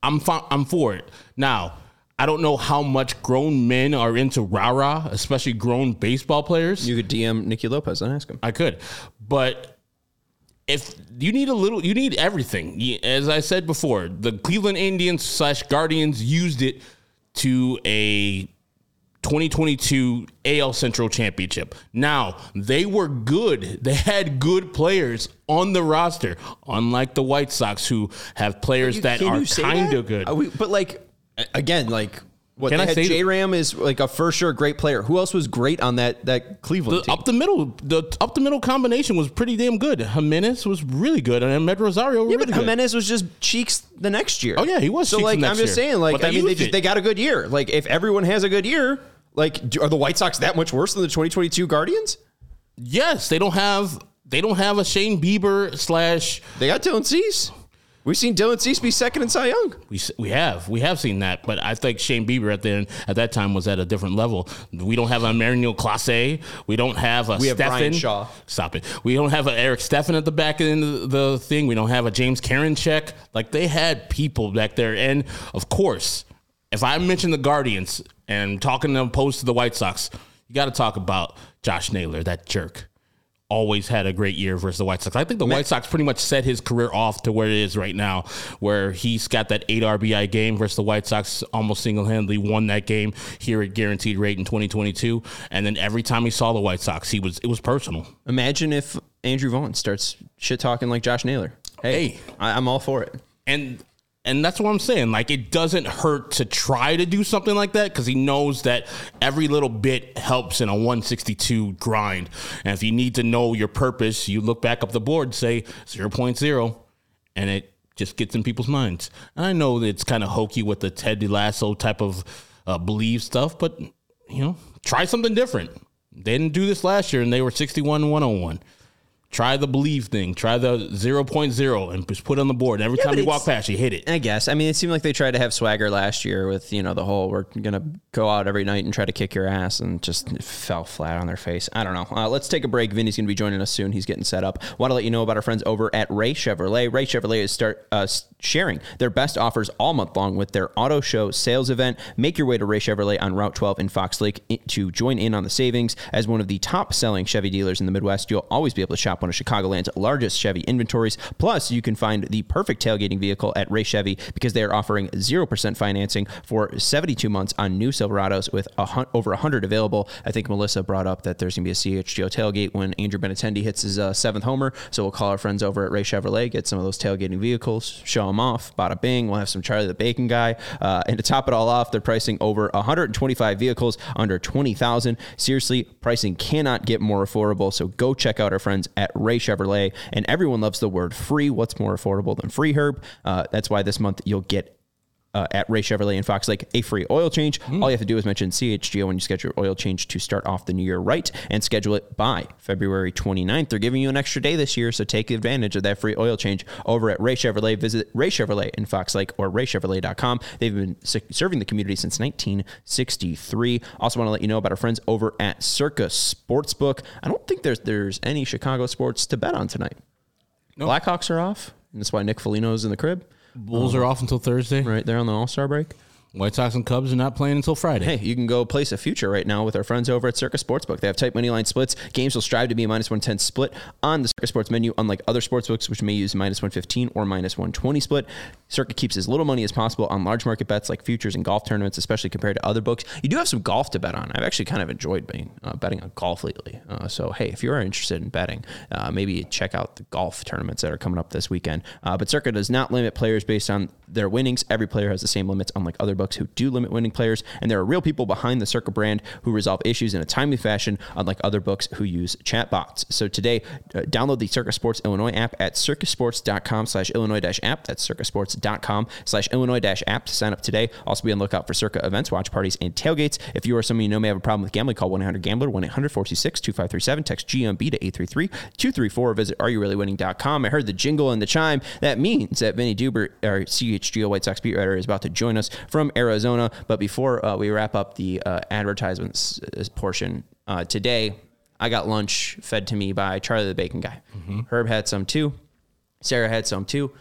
I'm I'm for it. Now, I don't know how much grown men are into rah rah, especially grown baseball players. You could DM Nicky Lopez and ask him. I could, but if you need a little, you need everything. As I said before, the Cleveland Indians slash Guardians used it to a 2022 AL Central Championship. Now, they were good. They had good players on the roster, unlike the White Sox, who have players that are kind of good. Are we- but like again, like what Can they I had say J Ram is like a for sure great player. Who else was great on that that Cleveland The, team? up the middle, the up the middle combination was pretty damn good. Jimenez was really good, and Med Rosario yeah, really but good. Jimenez was just cheeks the next year. Oh, yeah, he was So like I'm just year. saying, like I mean, they just they got a good year. Like if everyone has a good year, like do, are the White Sox that much worse than the 2022 Guardians? Yes, they don't have they don't have a Shane Bieber slash. They got Dylan Cease. We've seen Dylan Cease be second in Cy Young. We we have we have seen that, but I think Shane Bieber at the end, at that time was at a different level. We don't have a Marinho Clase. We don't have a We have Bryan Shaw. Stop it. We don't have a Eric Steffen at the back end of the thing. We don't have a James Karinchak. Like they had people back there, and of course, if I mention the Guardians and talking opposed to the White Sox, you got to talk about Josh Naylor, that jerk. Always had a great year versus the White Sox. I think the White Sox pretty much set his career off to where it is right now, where he's got that eight RBI game versus the White Sox, almost single handedly won that game here at guaranteed rate in 2022. And then every time he saw the White Sox, he was it was personal. Imagine if Andrew Vaughn starts shit talking like Josh Naylor. Hey, Hey. I, I'm all for it. and and that's what I'm saying. Like it doesn't hurt to try to do something like that because he knows that every little bit helps in a 162 grind. And if you need to know your purpose, you look back up the board, say 0.0, and it just gets in people's minds. And I know that it's kind of hokey with the Ted DeLasso type of uh, believe stuff, but you know, try something different. They didn't do this last year, and they were 61 101. Try the believe thing. Try the 0.0 and just put it on the board. Every time but you walk past, you hit it. I guess. I mean, it seemed like they tried to have swagger last year with, you know, the whole we're going to go out every night and try to kick your ass and just fell flat on their face. I don't know. Uh, let's take a break. Vinnie's going to be joining us soon. He's getting set up. Want to let you know about our friends over at Ray Chevrolet. Ray Chevrolet is start uh, sharing their best offers all month long with their auto show sales event. Make your way to Ray Chevrolet on Route 12 in Fox Lake to join in on the savings. As one of the top selling Chevy dealers in the Midwest, you'll always be able to shop one of Chicagoland's largest Chevy inventories. Plus, you can find the perfect tailgating vehicle at Ray Chevy because they are offering 0% financing for 72 months on new Silverados with a over 100 available. I think Melissa brought up that there's going to be a CHGO tailgate when Andrew Benintendi hits his uh, seventh homer. So we'll call our friends over at Ray Chevrolet, get some of those tailgating vehicles, show them off. Bada bing. We'll have some Charlie the Bacon guy. Uh, and to top it all off, they're pricing over 125 vehicles under 20,000. Seriously, pricing cannot get more affordable. So go check out our friends at Ray Chevrolet. And everyone loves the word free. What's more affordable than free, Herb? Uh, that's why this month you'll get uh, at Ray Chevrolet and Fox Lake a free oil change. All you have to do is mention CHGO when you schedule your oil change to start off the new year right and schedule it by February 29th. They're giving you an extra day this year, so take advantage of that free oil change over at Ray Chevrolet. Visit Ray Chevrolet in Fox Lake or raychevrolet.com. They've been serving the community since 1963. Also want to let you know about our friends over at Circa Sportsbook. I don't think there's there's any Chicago sports to bet on tonight. Blackhawks are off, and that's why Nick Foligno's in the crib. Bulls um, are off until Thursday. Right there on the All Star break. White Sox and Cubs are not playing until Friday. Hey, you can go place a future right now with our friends over at Circa Sportsbook. They have tight money line splits. Games will strive to be a minus 110 split on the Circa Sports menu, unlike other sportsbooks, which may use minus 115 or minus 120 split. Circa keeps as little money as possible on large market bets like futures and golf tournaments, especially compared to other books. You do have some golf to bet on. I've actually kind of enjoyed being, uh, betting on golf lately. Uh, so, hey, if you are interested in betting, uh, maybe check out the golf tournaments that are coming up this weekend. Uh, but Circa does not limit players based on their winnings. Every player has the same limits, unlike other books who do limit winning players. And there are real people behind the Circa brand who resolve issues in a timely fashion, unlike other books who use chatbots. So today, uh, download the Circa Sports Illinois app at circasports.com slash Illinois app. That's circasports.com circabets.com slash Illinois dash app to sign up today. Also be on the lookout for Circa events, watch parties, and tailgates. If you or someone you know may have a problem with gambling, call 1-800-GAMBLER, 1-800-426-2537, text GMB to 833-234, visit areyoureallywinning.com. I heard the jingle and the chime. That means that Vinnie Duber, our CHGO White Sox beat writer, is about to join us from Arizona. But before uh, we wrap up the uh, advertisements uh, portion uh, today, I got lunch fed to me by Charlie the Bacon Guy. Herb had some too. Sarah had some too.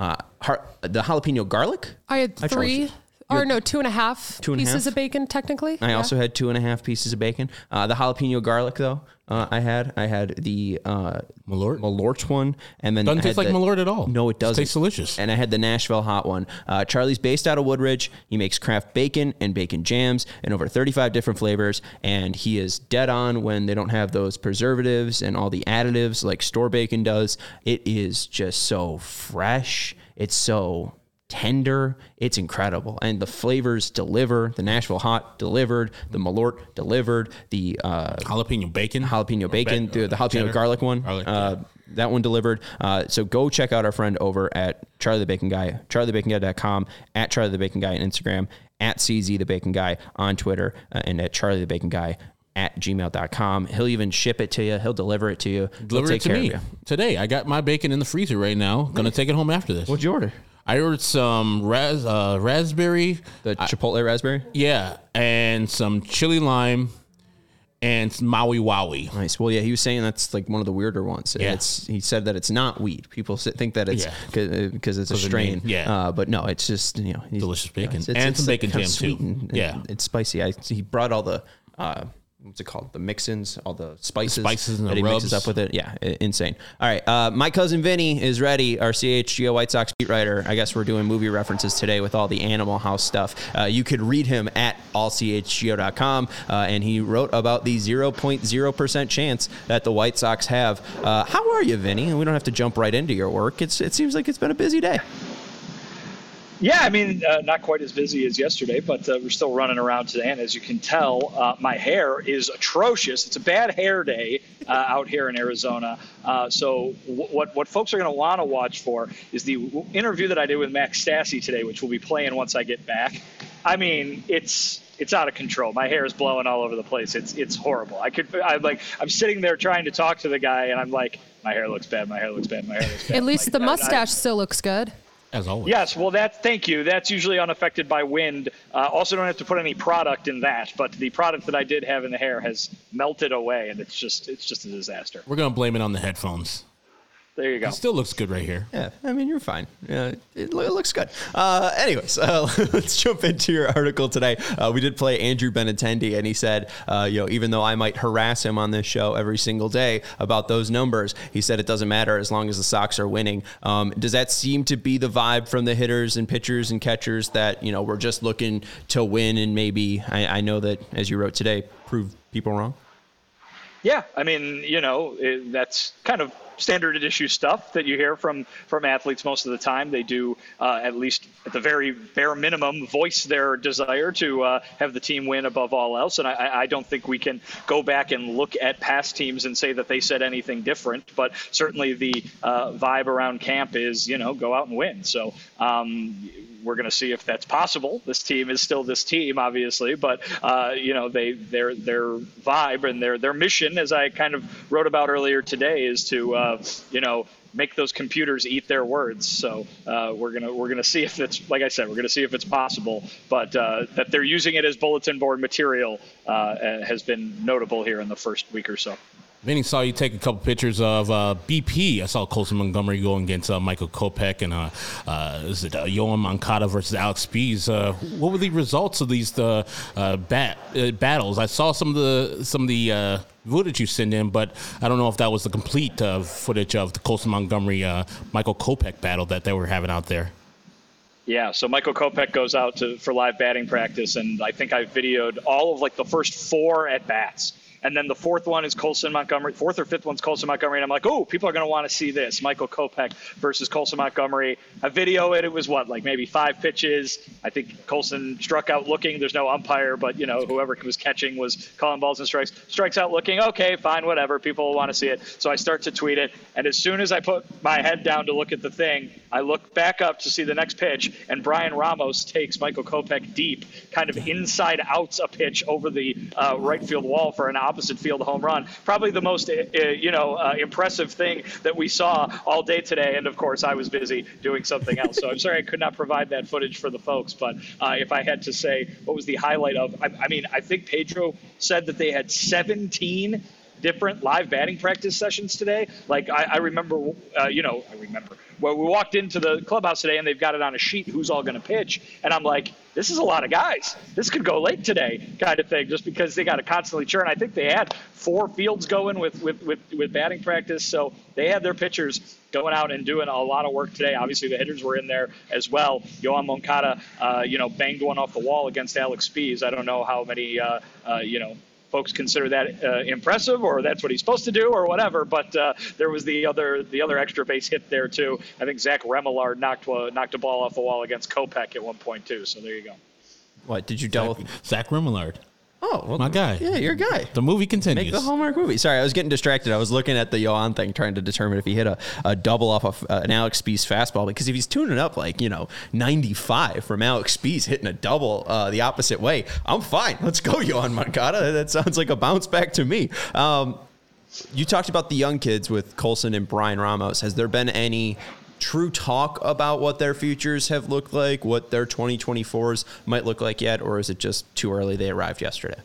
Uh, har- the jalapeno garlic. I had tried three, it. or no, two and a half Two and a pieces half? of bacon, technically. I Yeah. also had two and a half pieces of bacon. Uh, the jalapeno garlic, though, uh, I had. I had the uh, Malort? Malort one, and then Doesn't taste like the- Malort at all. No, it It doesn't. tastes delicious. And I had the Nashville hot one. Uh, Charlie's based out of Woodridge. He makes craft bacon and bacon jams in over 35 different flavors. And he is dead on when they don't have those preservatives and all the additives like store bacon does. It is just so fresh. It's so tender. It's incredible. And the flavors deliver. The Nashville hot delivered. The Malort delivered. The uh, jalapeno bacon, jalapeno bacon, ba- the, the jalapeno cheddar. garlic one. Garlic, uh, that one delivered. Uh, so go check out our friend over at Charlie the Bacon Guy, charliethebacon.com, at Charlie the Bacon Guy on Instagram, at CZ the Bacon Guy on Twitter, uh, and at Charlie the Bacon Guy at gmail.com. He'll even ship it to you. He'll deliver it to you. Deliver it to care of me you. today. I got my bacon in the freezer right now. Gonna take it home after this. What'd you order? I ordered some ras- uh, raspberry, The Chipotle raspberry? yeah, and some chili lime, and some Maui Wowie. Nice. Well, yeah, he was saying that's like one of the weirder ones. Yeah. It's he said that it's not wheat. People s- think that it's Yeah. because it's a strain. name, yeah. Uh, but no, it's just you know he's- Delicious bacon. And some bacon kinda jam, too. sweet and- and Yeah. it's spicy. I he brought all the. Uh, What's it called? The mix-ins, all the spices, spices and that the he mixes up with it. Yeah, insane. All right, uh, my cousin Vinny is ready. Our CHGO White Sox beat writer. I guess we're doing movie references today with all the Animal House stuff. Uh, you could read him at allchgo.com, uh, and he wrote about the 0.0% chance that the White Sox have. Uh, how are you, Vinnie? And we don't have to jump right into your work. It's it seems like it's been a busy day. Yeah, I mean, uh, not quite as busy as yesterday, but uh, we're still running around today. And as you can tell, uh, my hair is atrocious. It's a bad hair day uh, out here in Arizona. Uh, so w- what what folks are going to want to watch for is the w- interview that I did with Max Stassi today, which we'll be playing once I get back. I mean, it's it's out of control. My hair is blowing all over the place. It's it's horrible. I could I'm like I'm sitting there trying to talk to the guy, and I'm like, my hair looks bad. My hair looks bad. My hair looks bad. At least Like, the I- I- mustache still looks good. As always. Yes, well, that thank you. That's usually unaffected by wind. Uh, also, don't have to put any product in that, but the product that I did have in the hair has melted away, and it's just it's just a disaster. We're gonna blame it on the headphones. There you go. It still looks good right here. Yeah, I mean, you're fine. Yeah, it, it looks good. Uh, anyways, uh, let's jump into your article today. Uh, we did play Andrew Benintendi, and he said, uh, you know, even though I might harass him on this show every single day about those numbers, he said it doesn't matter as long as the Sox are winning. Um, does that seem to be the vibe from the hitters and pitchers and catchers that, you know, we're just looking to win and maybe, I, I know that, as you wrote today, prove people wrong? Yeah, I mean, you know, it, that's kind of standard issue stuff that you hear from from athletes most of the time. They do, uh, at least at the very bare minimum, voice their desire to uh, have the team win above all else. And I- I, don't think we can go back and look at past teams and say that they said anything different. But certainly the uh, vibe around camp is, you know, go out and win. So. Um, we're going to see if that's possible. This team is still this team, obviously, but uh, you know they their their vibe and their their mission, as I kind of wrote about earlier today, is to uh, you know make those computers eat their words. So uh, we're gonna we're gonna see if it's like I said, we're gonna see if it's possible. But uh, that they're using it as bulletin board material uh, has been notable here in the first week or so. Vinnie saw you take a couple pictures of uh, BP. I saw Colson Montgomery going against uh, Michael Kopech and uh, uh, is it uh, Yoan Moncada versus Alex Speas. Uh, what were the results of these uh, uh, bat, battles? I saw some of the some of the footage you sent in, but I don't know if that was the complete footage of the Colson Montgomery Michael Kopech battle that they were having out there. Yeah, so Michael Kopech goes out to for live batting practice, and I think I videoed all of like the first four at bats. And then the fourth one is Colson Montgomery. Fourth or fifth one's Colson Montgomery. And I'm like, oh, people are going to want to see this. Michael Kopech versus Colson Montgomery. I video it. It was what, like maybe five pitches. I think Colson struck out looking. There's no umpire, but, you know, whoever was catching was calling balls and strikes. Strikes out looking. Okay, fine, whatever. People want to see it. So I start to tweet it. And as soon as I put my head down to look at the thing, I look back up to see the next pitch. And Bryan Ramos takes Michael Kopech deep, kind of inside outs a pitch over the uh, right field wall for an opposite field home run. Probably the most, uh, uh, you know, uh, impressive thing that we saw all day today. And of course, I was busy doing something else. So I'm sorry I could not provide that footage for the folks. But uh, if I had to say what was the highlight of, I, I mean, I think Pedro said that they had 17 different live batting practice sessions today. Like I, I remember, uh, you know, I remember well, we walked into the clubhouse today and they've got it on a sheet who's all going to pitch, and I'm like, this is a lot of guys. This could go late today, kind of thing, just because they got to constantly churn. I think they had four fields going with with with, with batting practice, so they had their pitchers going out and doing a lot of work today. Obviously, the hitters were in there as well. Yoan Moncada, uh, you know, banged one off the wall against Alex Speas. I don't know how many, uh, uh, you know, folks consider that uh, impressive or that's what he's supposed to do or whatever. But uh, there was the other the other extra base hit there too. I think Zach Remillard knocked uh, knocked a ball off the wall against Kopech at one point too. So there you go. What did you double? Zach, Zach Remillard. Oh, well, my guy. Yeah, your guy. The movie continues. Make the Hallmark movie. Sorry, I was getting distracted. I was looking at the Yoan thing, trying to determine if he hit a, a double off of uh, an Alex Speas fastball. Because if he's tuning up like you know 95 from Alex Speas hitting a double uh, the opposite way, I'm fine. Let's go, Yoan Moncada. That sounds like a bounce back to me. Um, you talked about the young kids with Colson and Bryan Ramos. Has there been any true talk about what their futures have looked like, what their 2024s might look like yet, or is it just too early? They arrived yesterday.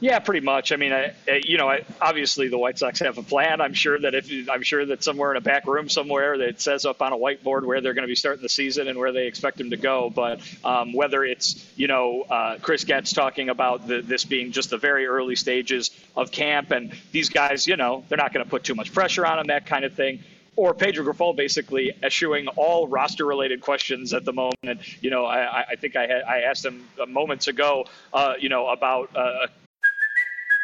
Yeah, pretty much. I mean, I, you know, I, obviously the White Sox have a plan. I'm sure that if I'm sure that somewhere in a back room somewhere that says up on a whiteboard where they're going to be starting the season and where they expect them to go. But um, whether it's you know uh, Chris Getz talking about the, this being just the very early stages of camp and these guys, you know, they're not going to put too much pressure on them, that kind of thing or Pedro Grifol basically eschewing all roster related questions at the moment. You know, I, I think I, had, I asked him moments ago, uh, you know, about uh,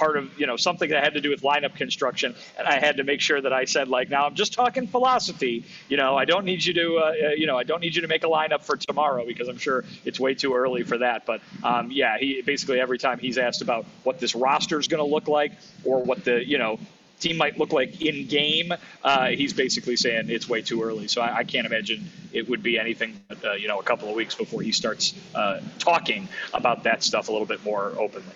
part of you know something that had to do with lineup construction, and I had to make sure that I said like, now I'm just talking philosophy. You know, I don't need you to uh, uh, you know I don't need you to make a lineup for tomorrow because I'm sure it's way too early for that. But um, yeah, he basically every time he's asked about what this roster is going to look like or what the you know team might look like in game, uh, he's basically saying it's way too early. So I, I can't imagine it would be anything but, uh, you know, a couple of weeks before he starts uh, talking about that stuff a little bit more openly.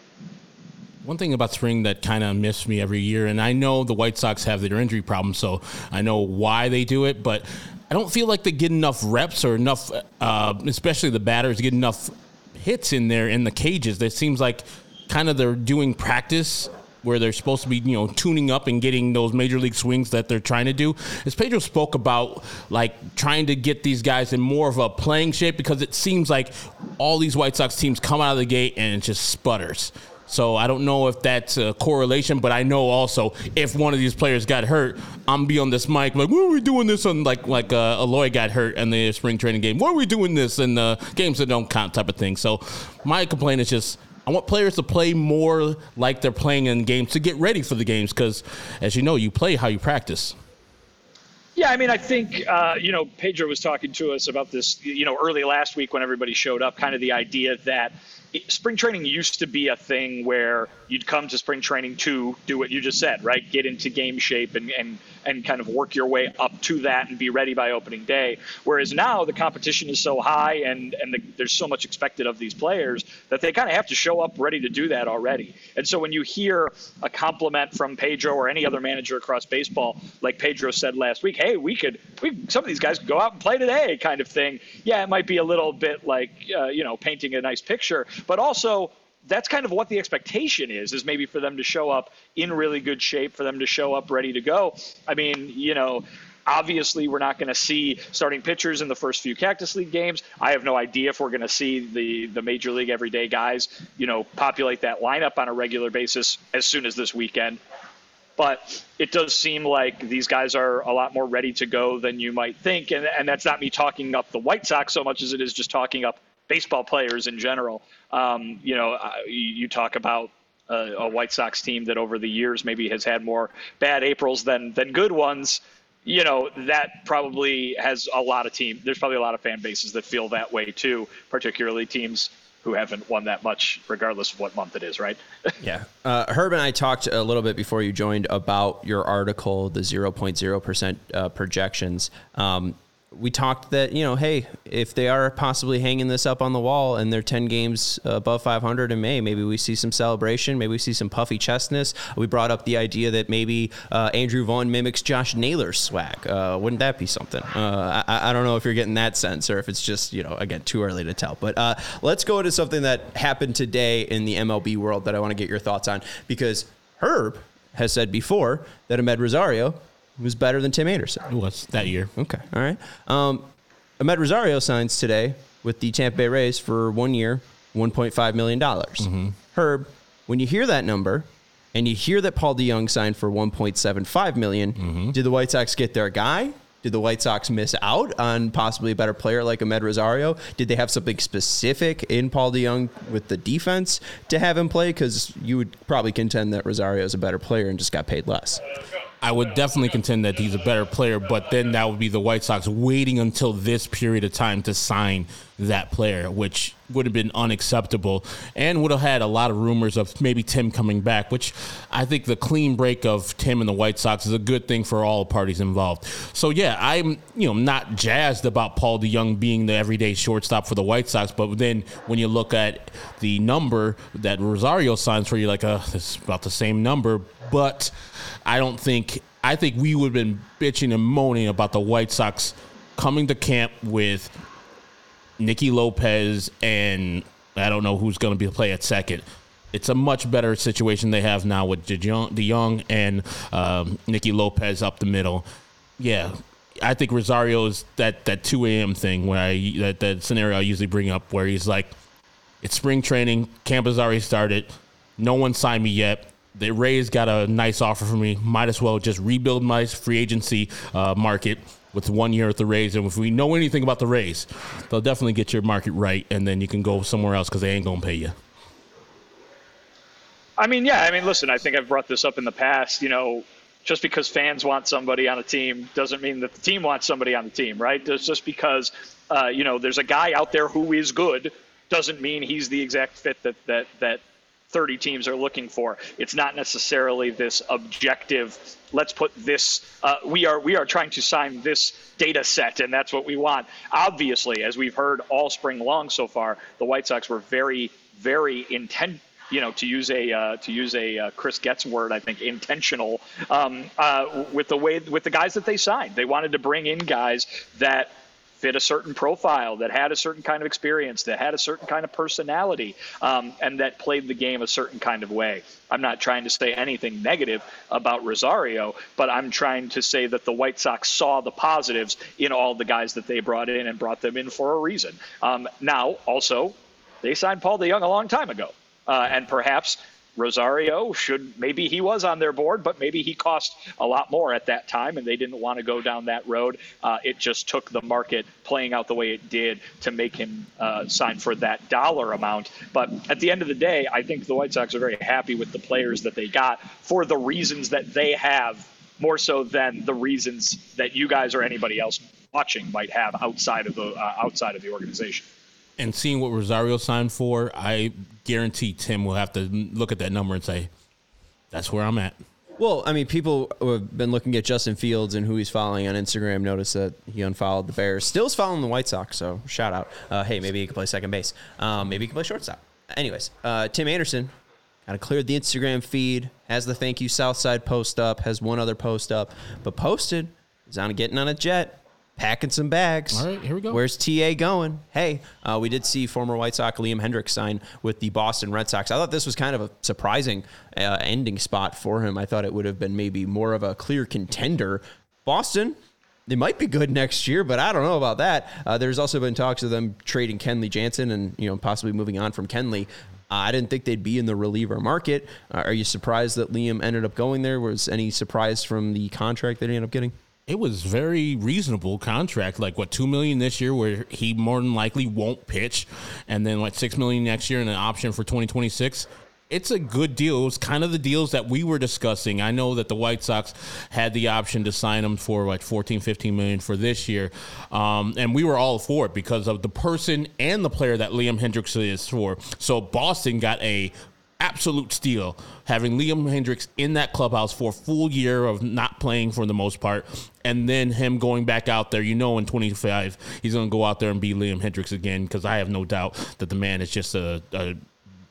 One thing about spring that kind of missed me every year, and I know the White Sox have their injury problems, so I know why they do it, but I don't feel like they get enough reps or enough, uh, especially the batters, get enough hits in there in the cages. It seems like kind of they're doing practice where they're supposed to be, you know, tuning up and getting those major league swings that they're trying to do. As Pedro spoke about, like trying to get these guys in more of a playing shape because it seems like all these White Sox teams come out of the gate and it just sputters. So I don't know if that's a correlation, but I know also if one of these players got hurt, I'm be on this mic like, "What are we doing this?" on like like uh, Eloy got hurt in the spring training game. What are we doing this in the games that don't count type of thing? So my complaint is just I want players to play more like they're playing in games to get ready for the games because, as you know, you play how you practice. Yeah, I mean, I think uh, you know Pedro was talking to us about this, you know, early last week when everybody showed up. Kind of the idea that spring training used to be a thing where you'd come to spring training to do what you just said, right? Get into game shape and, and, and kind of work your way up to that and be ready by opening day. Whereas now the competition is so high and, and the, there's so much expected of these players that they kind of have to show up ready to do that already. And so when you hear a compliment from Pedro or any other manager across baseball, like Pedro said last week, hey, we could, we some of these guys could go out and play today, kind of thing. Yeah, it might be a little bit like, uh, you know, painting a nice picture, but also that's kind of what the expectation is is maybe for them to show up in really good shape for them to show up ready to go. I mean you know obviously we're not going to see starting pitchers in the first few cactus league games. I have no idea if we're going to see the the major league everyday guys you know populate that lineup on a regular basis as soon as this weekend. But it does seem like these guys are a lot more ready to go than you might think. And, and that's not me talking up the white sox so much as it is just talking up baseball players in general. Um, you know, uh, you, talk about a, a White Sox team that over the years maybe has had more bad Aprils than than good ones. You know, that probably has a lot of team. There's probably a lot of fan bases that feel that way too, particularly teams who haven't won that much, regardless of what month it is, right? Yeah. Uh, Herb and I talked a little bit before you joined about your article, the 0.0% uh, projections. Um, we talked that you know, hey, if they are possibly hanging this up on the wall and they're ten games above 500 in May, maybe we see some celebration, maybe we see some puffy chestness. We brought up the idea that maybe uh, Andrew Vaughn mimics Josh Naylor's swag. Uh, wouldn't that be something? Uh, I, I, don't know if you're getting that sense or if it's just you know, again, too early to tell. But uh, let's go into something that happened today in the MLB world that I want to get your thoughts on because Herb has said before that Amed Rosario was better than Tim Anderson. It was that year. Okay. All right. Um, Amed Rosario signs today with the Tampa Bay Rays for one year, $1.5 million. Mm-hmm. Herb, when you hear that number and you hear that Paul DeJong signed for 1.75 million, Mm-hmm. did the White Sox get their guy? Did the White Sox miss out on possibly a better player like Amed Rosario? Did they have something specific in Paul DeJong with the defense to have him play? Because you would probably contend that Rosario is a better player and just got paid less. I would definitely contend that he's a better player, but then that would be the White Sox waiting until this period of time to sign that player, which would have been unacceptable and would have had a lot of rumors of maybe Tim coming back, which I think the clean break of Tim and the White Sox is a good thing for all parties involved. So yeah, I'm you know not jazzed about Paul DeJong being the everyday shortstop for the White Sox, but then when you look at the number that Rosario signs for, you're like, uh, it's about the same number, but I don't think I think we would have been bitching and moaning about the White Sox coming to camp with Nicky Lopez and I don't know who's going to be play at second. It's a much better situation they have now with DeJong, and um, Nicky Lopez up the middle. Yeah, I think Rosario is that that two a.m. thing where I that that scenario I usually bring up where he's like, it's spring training, camp has already started, no one signed me yet. The Rays got a nice offer for me. Might as well just rebuild my free agency uh, market with one year at the Rays. And if we know anything about the Rays, they'll definitely get your market right, and then you can go somewhere else because they ain't gonna pay you. I mean, yeah. I mean, listen. I think I've brought this up in the past. You know, just because fans want somebody on a team doesn't mean that the team wants somebody on the team, right? Just just because uh, you know there's a guy out there who is good doesn't mean he's the exact fit that that that 30 teams are looking for. It's not necessarily this objective. Let's put this. Uh, we are we are trying to sign this data set, and that's what we want. Obviously, as we've heard all spring long so far, the White Sox were very very intent you know, to use a uh, to use a uh, Chris Getz word, I think intentional um, uh, with the way with the guys that they signed. They wanted to bring in guys that fit a certain profile, that had a certain kind of experience, that had a certain kind of personality, um, and that played the game a certain kind of way. I'm not trying to say anything negative about Rosario, but I'm trying to say that the White Sox saw the positives in all the guys that they brought in and brought them in for a reason. Um, now, also, they signed Paul DeJong a long time ago. Uh, and perhaps Rosario should maybe he was on their board, but maybe he cost a lot more at that time, and they didn't want to go down that road. Uh, it just took the market playing out the way it did to make him uh, sign for that dollar amount. But at the end of the day, I think the White Sox are very happy with the players that they got for the reasons that they have, more so than the reasons that you guys or anybody else watching might have outside of the uh, outside of the organization. And seeing what Rosario signed for, I guarantee Tim will have to look at that number and say, "That's where I'm at." Well, I mean, people have been looking at Justin Fields and who he's following on Instagram notice that he unfollowed the Bears. Still's following the White Sox, so shout out. Uh, hey, maybe he can play second base. Um, maybe he can play shortstop. Anyways, uh, Tim Anderson kind of cleared the Instagram feed, has the thank you Southside post up, has one other post up, but posted is on getting on a jet, packing some bags. All right, here we go. Where's TA going? Hey, uh, we did see former White Sox Liam Hendriks sign with the Boston Red Sox. I thought this was kind of a surprising uh, ending spot for him. I thought it would have been maybe more of a clear contender. Boston. They might be good next year, but I don't know about that. Uh, there's also been talks of them trading Kenley Jansen and you know possibly moving on from Kenley. Uh, I didn't think they'd be in the reliever market. Uh, are you surprised that Liam ended up going there? Was any surprise from the contract that he ended up getting? It was very reasonable contract, like what two million this year, where he more than likely won't pitch, and then like six million next year and an option for twenty twenty six. It's a good deal. It was kind of the deals that we were discussing. I know that the White Sox had the option to sign him for like 14, 15 million for this year. Um, and we were all for it because of the person and the player that Liam Hendriks is for. So Boston got a absolute steal having Liam Hendriks in that clubhouse for a full year of not playing for the most part, and then him going back out there. You know, in 25, he's going to go out there and be Liam Hendriks again because I have no doubt that the man is just a, a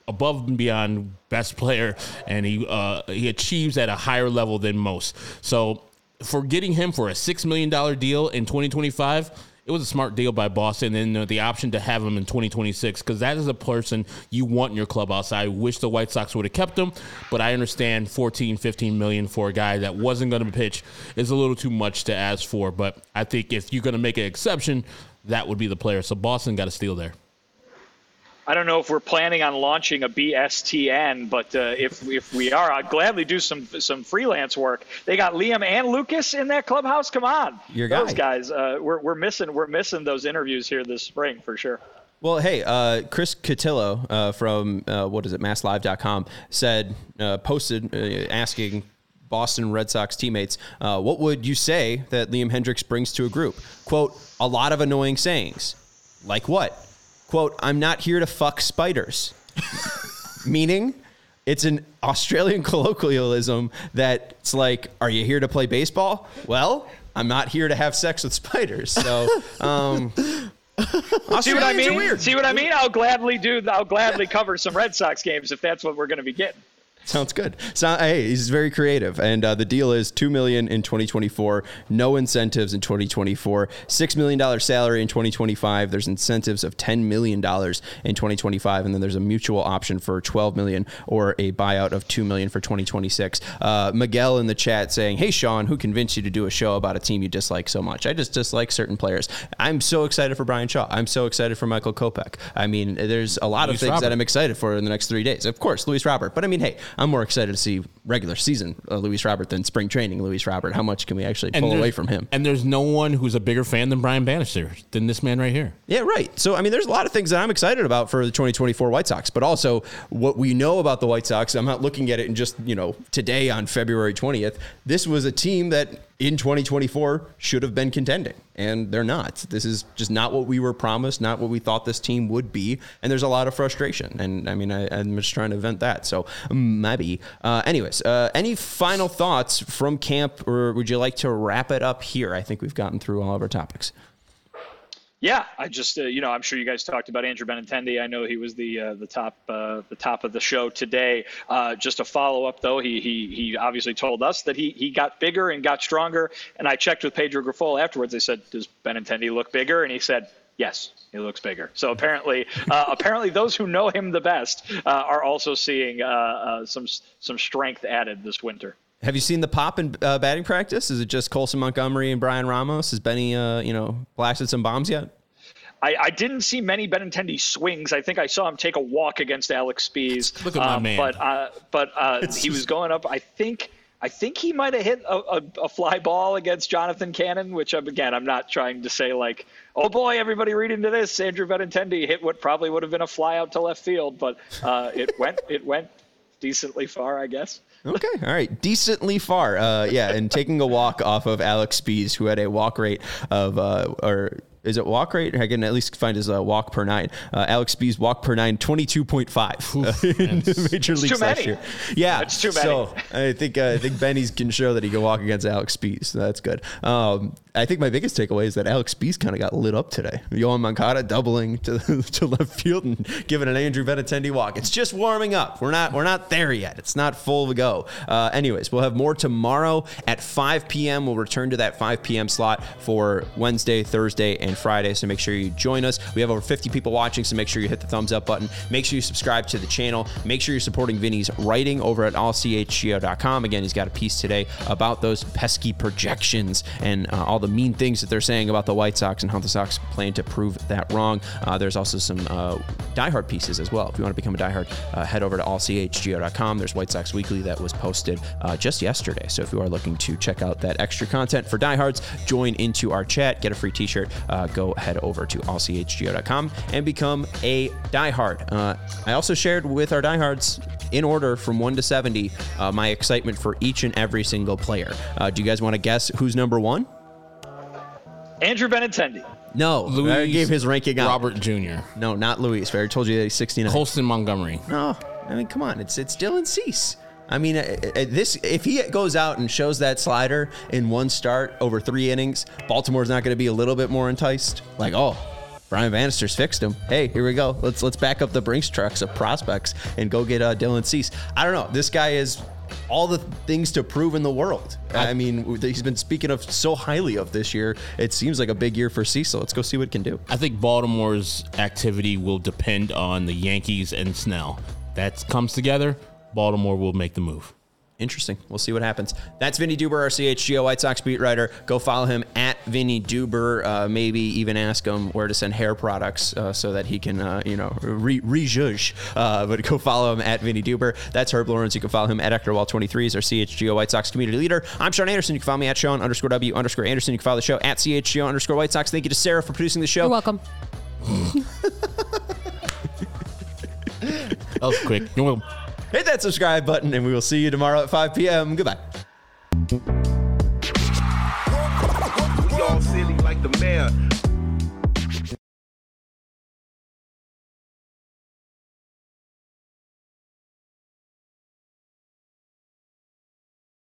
above and beyond best player, and he uh, he achieves at a higher level than most. So for getting him for a six million dollar deal in 2025 it was a smart deal by Boston, and uh, the option to have him in 2026 because that is a person you want in your clubhouse. I wish the White Sox would have kept him, but I understand 14, 15 million for a guy that wasn't going to pitch is a little too much to ask for. But I think if you're going to make an exception, that would be the player. So Boston got a steal there. I don't know if we're planning on launching a BSTN, but uh, if if we are, I'd gladly do some some freelance work. They got Liam and Lucas in that clubhouse. Come on, Your those guys. Uh, we're we're missing we're missing those interviews here this spring for sure. Well, hey, uh, Chris Cotillo uh, from uh, what is it, MassLive.com said uh, posted uh, asking Boston Red Sox teammates, uh, "What would you say that Liam Hendriks brings to a group?" Quote: A lot of annoying sayings, like what? Quote: I'm not here to fuck spiders, meaning. It's an Australian colloquialism that it's like, are you here to play baseball? Well, I'm not here to have sex with spiders. So, um, See what I Australians mean? weird. See what I mean? I'll gladly do. I'll gladly cover some Red Sox games if that's what we're going to be getting. Sounds good. So hey, he's very creative, and uh, the deal is two million in 2024, no incentives in 2024, six million dollar salary in 2025. There's incentives of 10 million dollars in 2025, and then there's a mutual option for 12 million or a buyout of two million for 2026. Uh, Miguel in the chat saying, "Hey Sean, who convinced you to do a show about a team you dislike so much? I just dislike certain players. I'm so excited for Bryan Shaw. I'm so excited for Michael Kopech. I mean, there's a lot Luis of things Robert. that I'm excited for in the next three days. Of course, Luis Robert. But I mean, hey, I'm more excited to see regular season uh, Luis Robert than spring training Luis Robert. How much can we actually pull away from him? And there's no one who's a bigger fan than Brian Bannister than this man right here. Yeah, right. So, I mean, there's a lot of things that I'm excited about for the 2024 White Sox, but also what we know about the White Sox. I'm not looking at it in just, you know, today on February 20th. This was a team that in 2024 should have been contending, and they're not. This is just not what we were promised, not what we thought this team would be. And there's a lot of frustration. And I mean, I, I'm just trying to vent that. So, maybe. Uh, anyways, uh, any final thoughts from camp, or would you like to wrap it up here? I think we've gotten through all of our topics. Yeah, I just uh, you know I'm sure you guys talked about Andrew Benintendi. I know he was the uh, the top uh, the top of the show today. Uh, just a follow up though, he he he obviously told us that he he got bigger and got stronger. And I checked with Pedro Grifol afterwards. They said, "Does Benintendi look bigger?" And he said. Yes, he looks bigger. So apparently, uh, apparently, those who know him the best uh, are also seeing uh, uh, some some strength added this winter. Have you seen the pop in uh, batting practice? Is it just Colson Montgomery and Bryan Ramos? Has Benny, uh, you know, blasted some bombs yet? I, I didn't see many Benintendi swings. I think I saw him take a walk against Alex Speas. Look at my man. But uh, but uh, he was going up. I think I think he might have hit a, a, a fly ball against Jonathan Cannon, which um, again I'm not trying to say like, oh boy, everybody read into this. Andrew Benintendi hit what probably would have been a fly out to left field, but uh, it went it went decently far, I guess. Okay, all right, decently far. Uh, yeah, and taking a walk off of Alex Speas, who had a walk rate of uh, or Is it walk rate? I can at least find his uh, walk per nine. Uh, Alex B's walk per nine, 22.5 in the major leagues too last year. Yeah. That's too many. So I think, uh, I think Benny's can show that he can walk against Alex B's. So that's good. Um, I think my biggest takeaway is that Alex B's kind of got lit up today. Yoan Moncada doubling to, to left field and giving an Andrew Benintendi walk. It's just warming up. We're not we're not there yet. It's not full to go. Uh, anyways, we'll have more tomorrow at 5 p.m. We'll return to that 5 p.m. slot for Wednesday, Thursday, and Friday. So make sure you join us. We have over 50 people watching, so make sure you hit the thumbs up button. Make sure you subscribe to the channel. Make sure you're supporting Vinnie's writing over at allchgo.com. Again, he's got a piece today about those pesky projections and uh, all the mean things that they're saying about the White Sox and how the Sox plan to prove that wrong. Uh, there's also some uh, diehard pieces as well. If you want to become a diehard, uh, head over to allchgo.com. There's White Sox Weekly that was posted uh, just yesterday. So if you are looking to check out that extra content for diehards, join into our chat, get a free t-shirt, uh, go head over to allchgo.com and become a diehard. Uh, I also shared with our diehards in order from 1 to 70 uh, my excitement for each and every single player. Uh, do you guys want to guess who's number one? Andrew Benintendi. No, Luis I gave his ranking out. Robert Jr. No, not Luis. I told you that he's 69. Colson Montgomery. No, I mean, come on, it's it's Dylan Cease. I mean, uh, uh, this if he goes out and shows that slider in one start over three innings, Baltimore's not going to be a little bit more enticed. Like, oh, Brian Bannister's fixed him. Hey, here we go. Let's let's back up the Brinks trucks of prospects and go get uh, Dylan Cease. I don't know. This guy is all the things to prove in the world. I, mean, he's been speaking of so highly of this year. It seems like a big year for Cecil. Let's go see what it can do. I think Baltimore's activity will depend on the Yankees and Snell. That comes together, Baltimore will make the move. Interesting. We'll see what happens. That's Vinnie Duber, our CHGO White Sox beat writer. Go follow him at Vinnie Duber. Uh, maybe even ask him where to send hair products uh, so that he can, uh, you know, re- rejudge. Uh, but go follow him at Vinnie Duber. That's Herb Lawrence. You can follow him at Ectorwall23. He's our CHGO White Sox community leader. I'm Sean Anderson. You can follow me at Sean underscore W underscore Anderson. You can follow the show at CHGO underscore White Sox. Thank you to Sarah for producing the show. You're welcome. That was quick. You're welcome. Hit that subscribe button, and we will see you tomorrow at 5 p.m. Goodbye. We all silly like the mayor.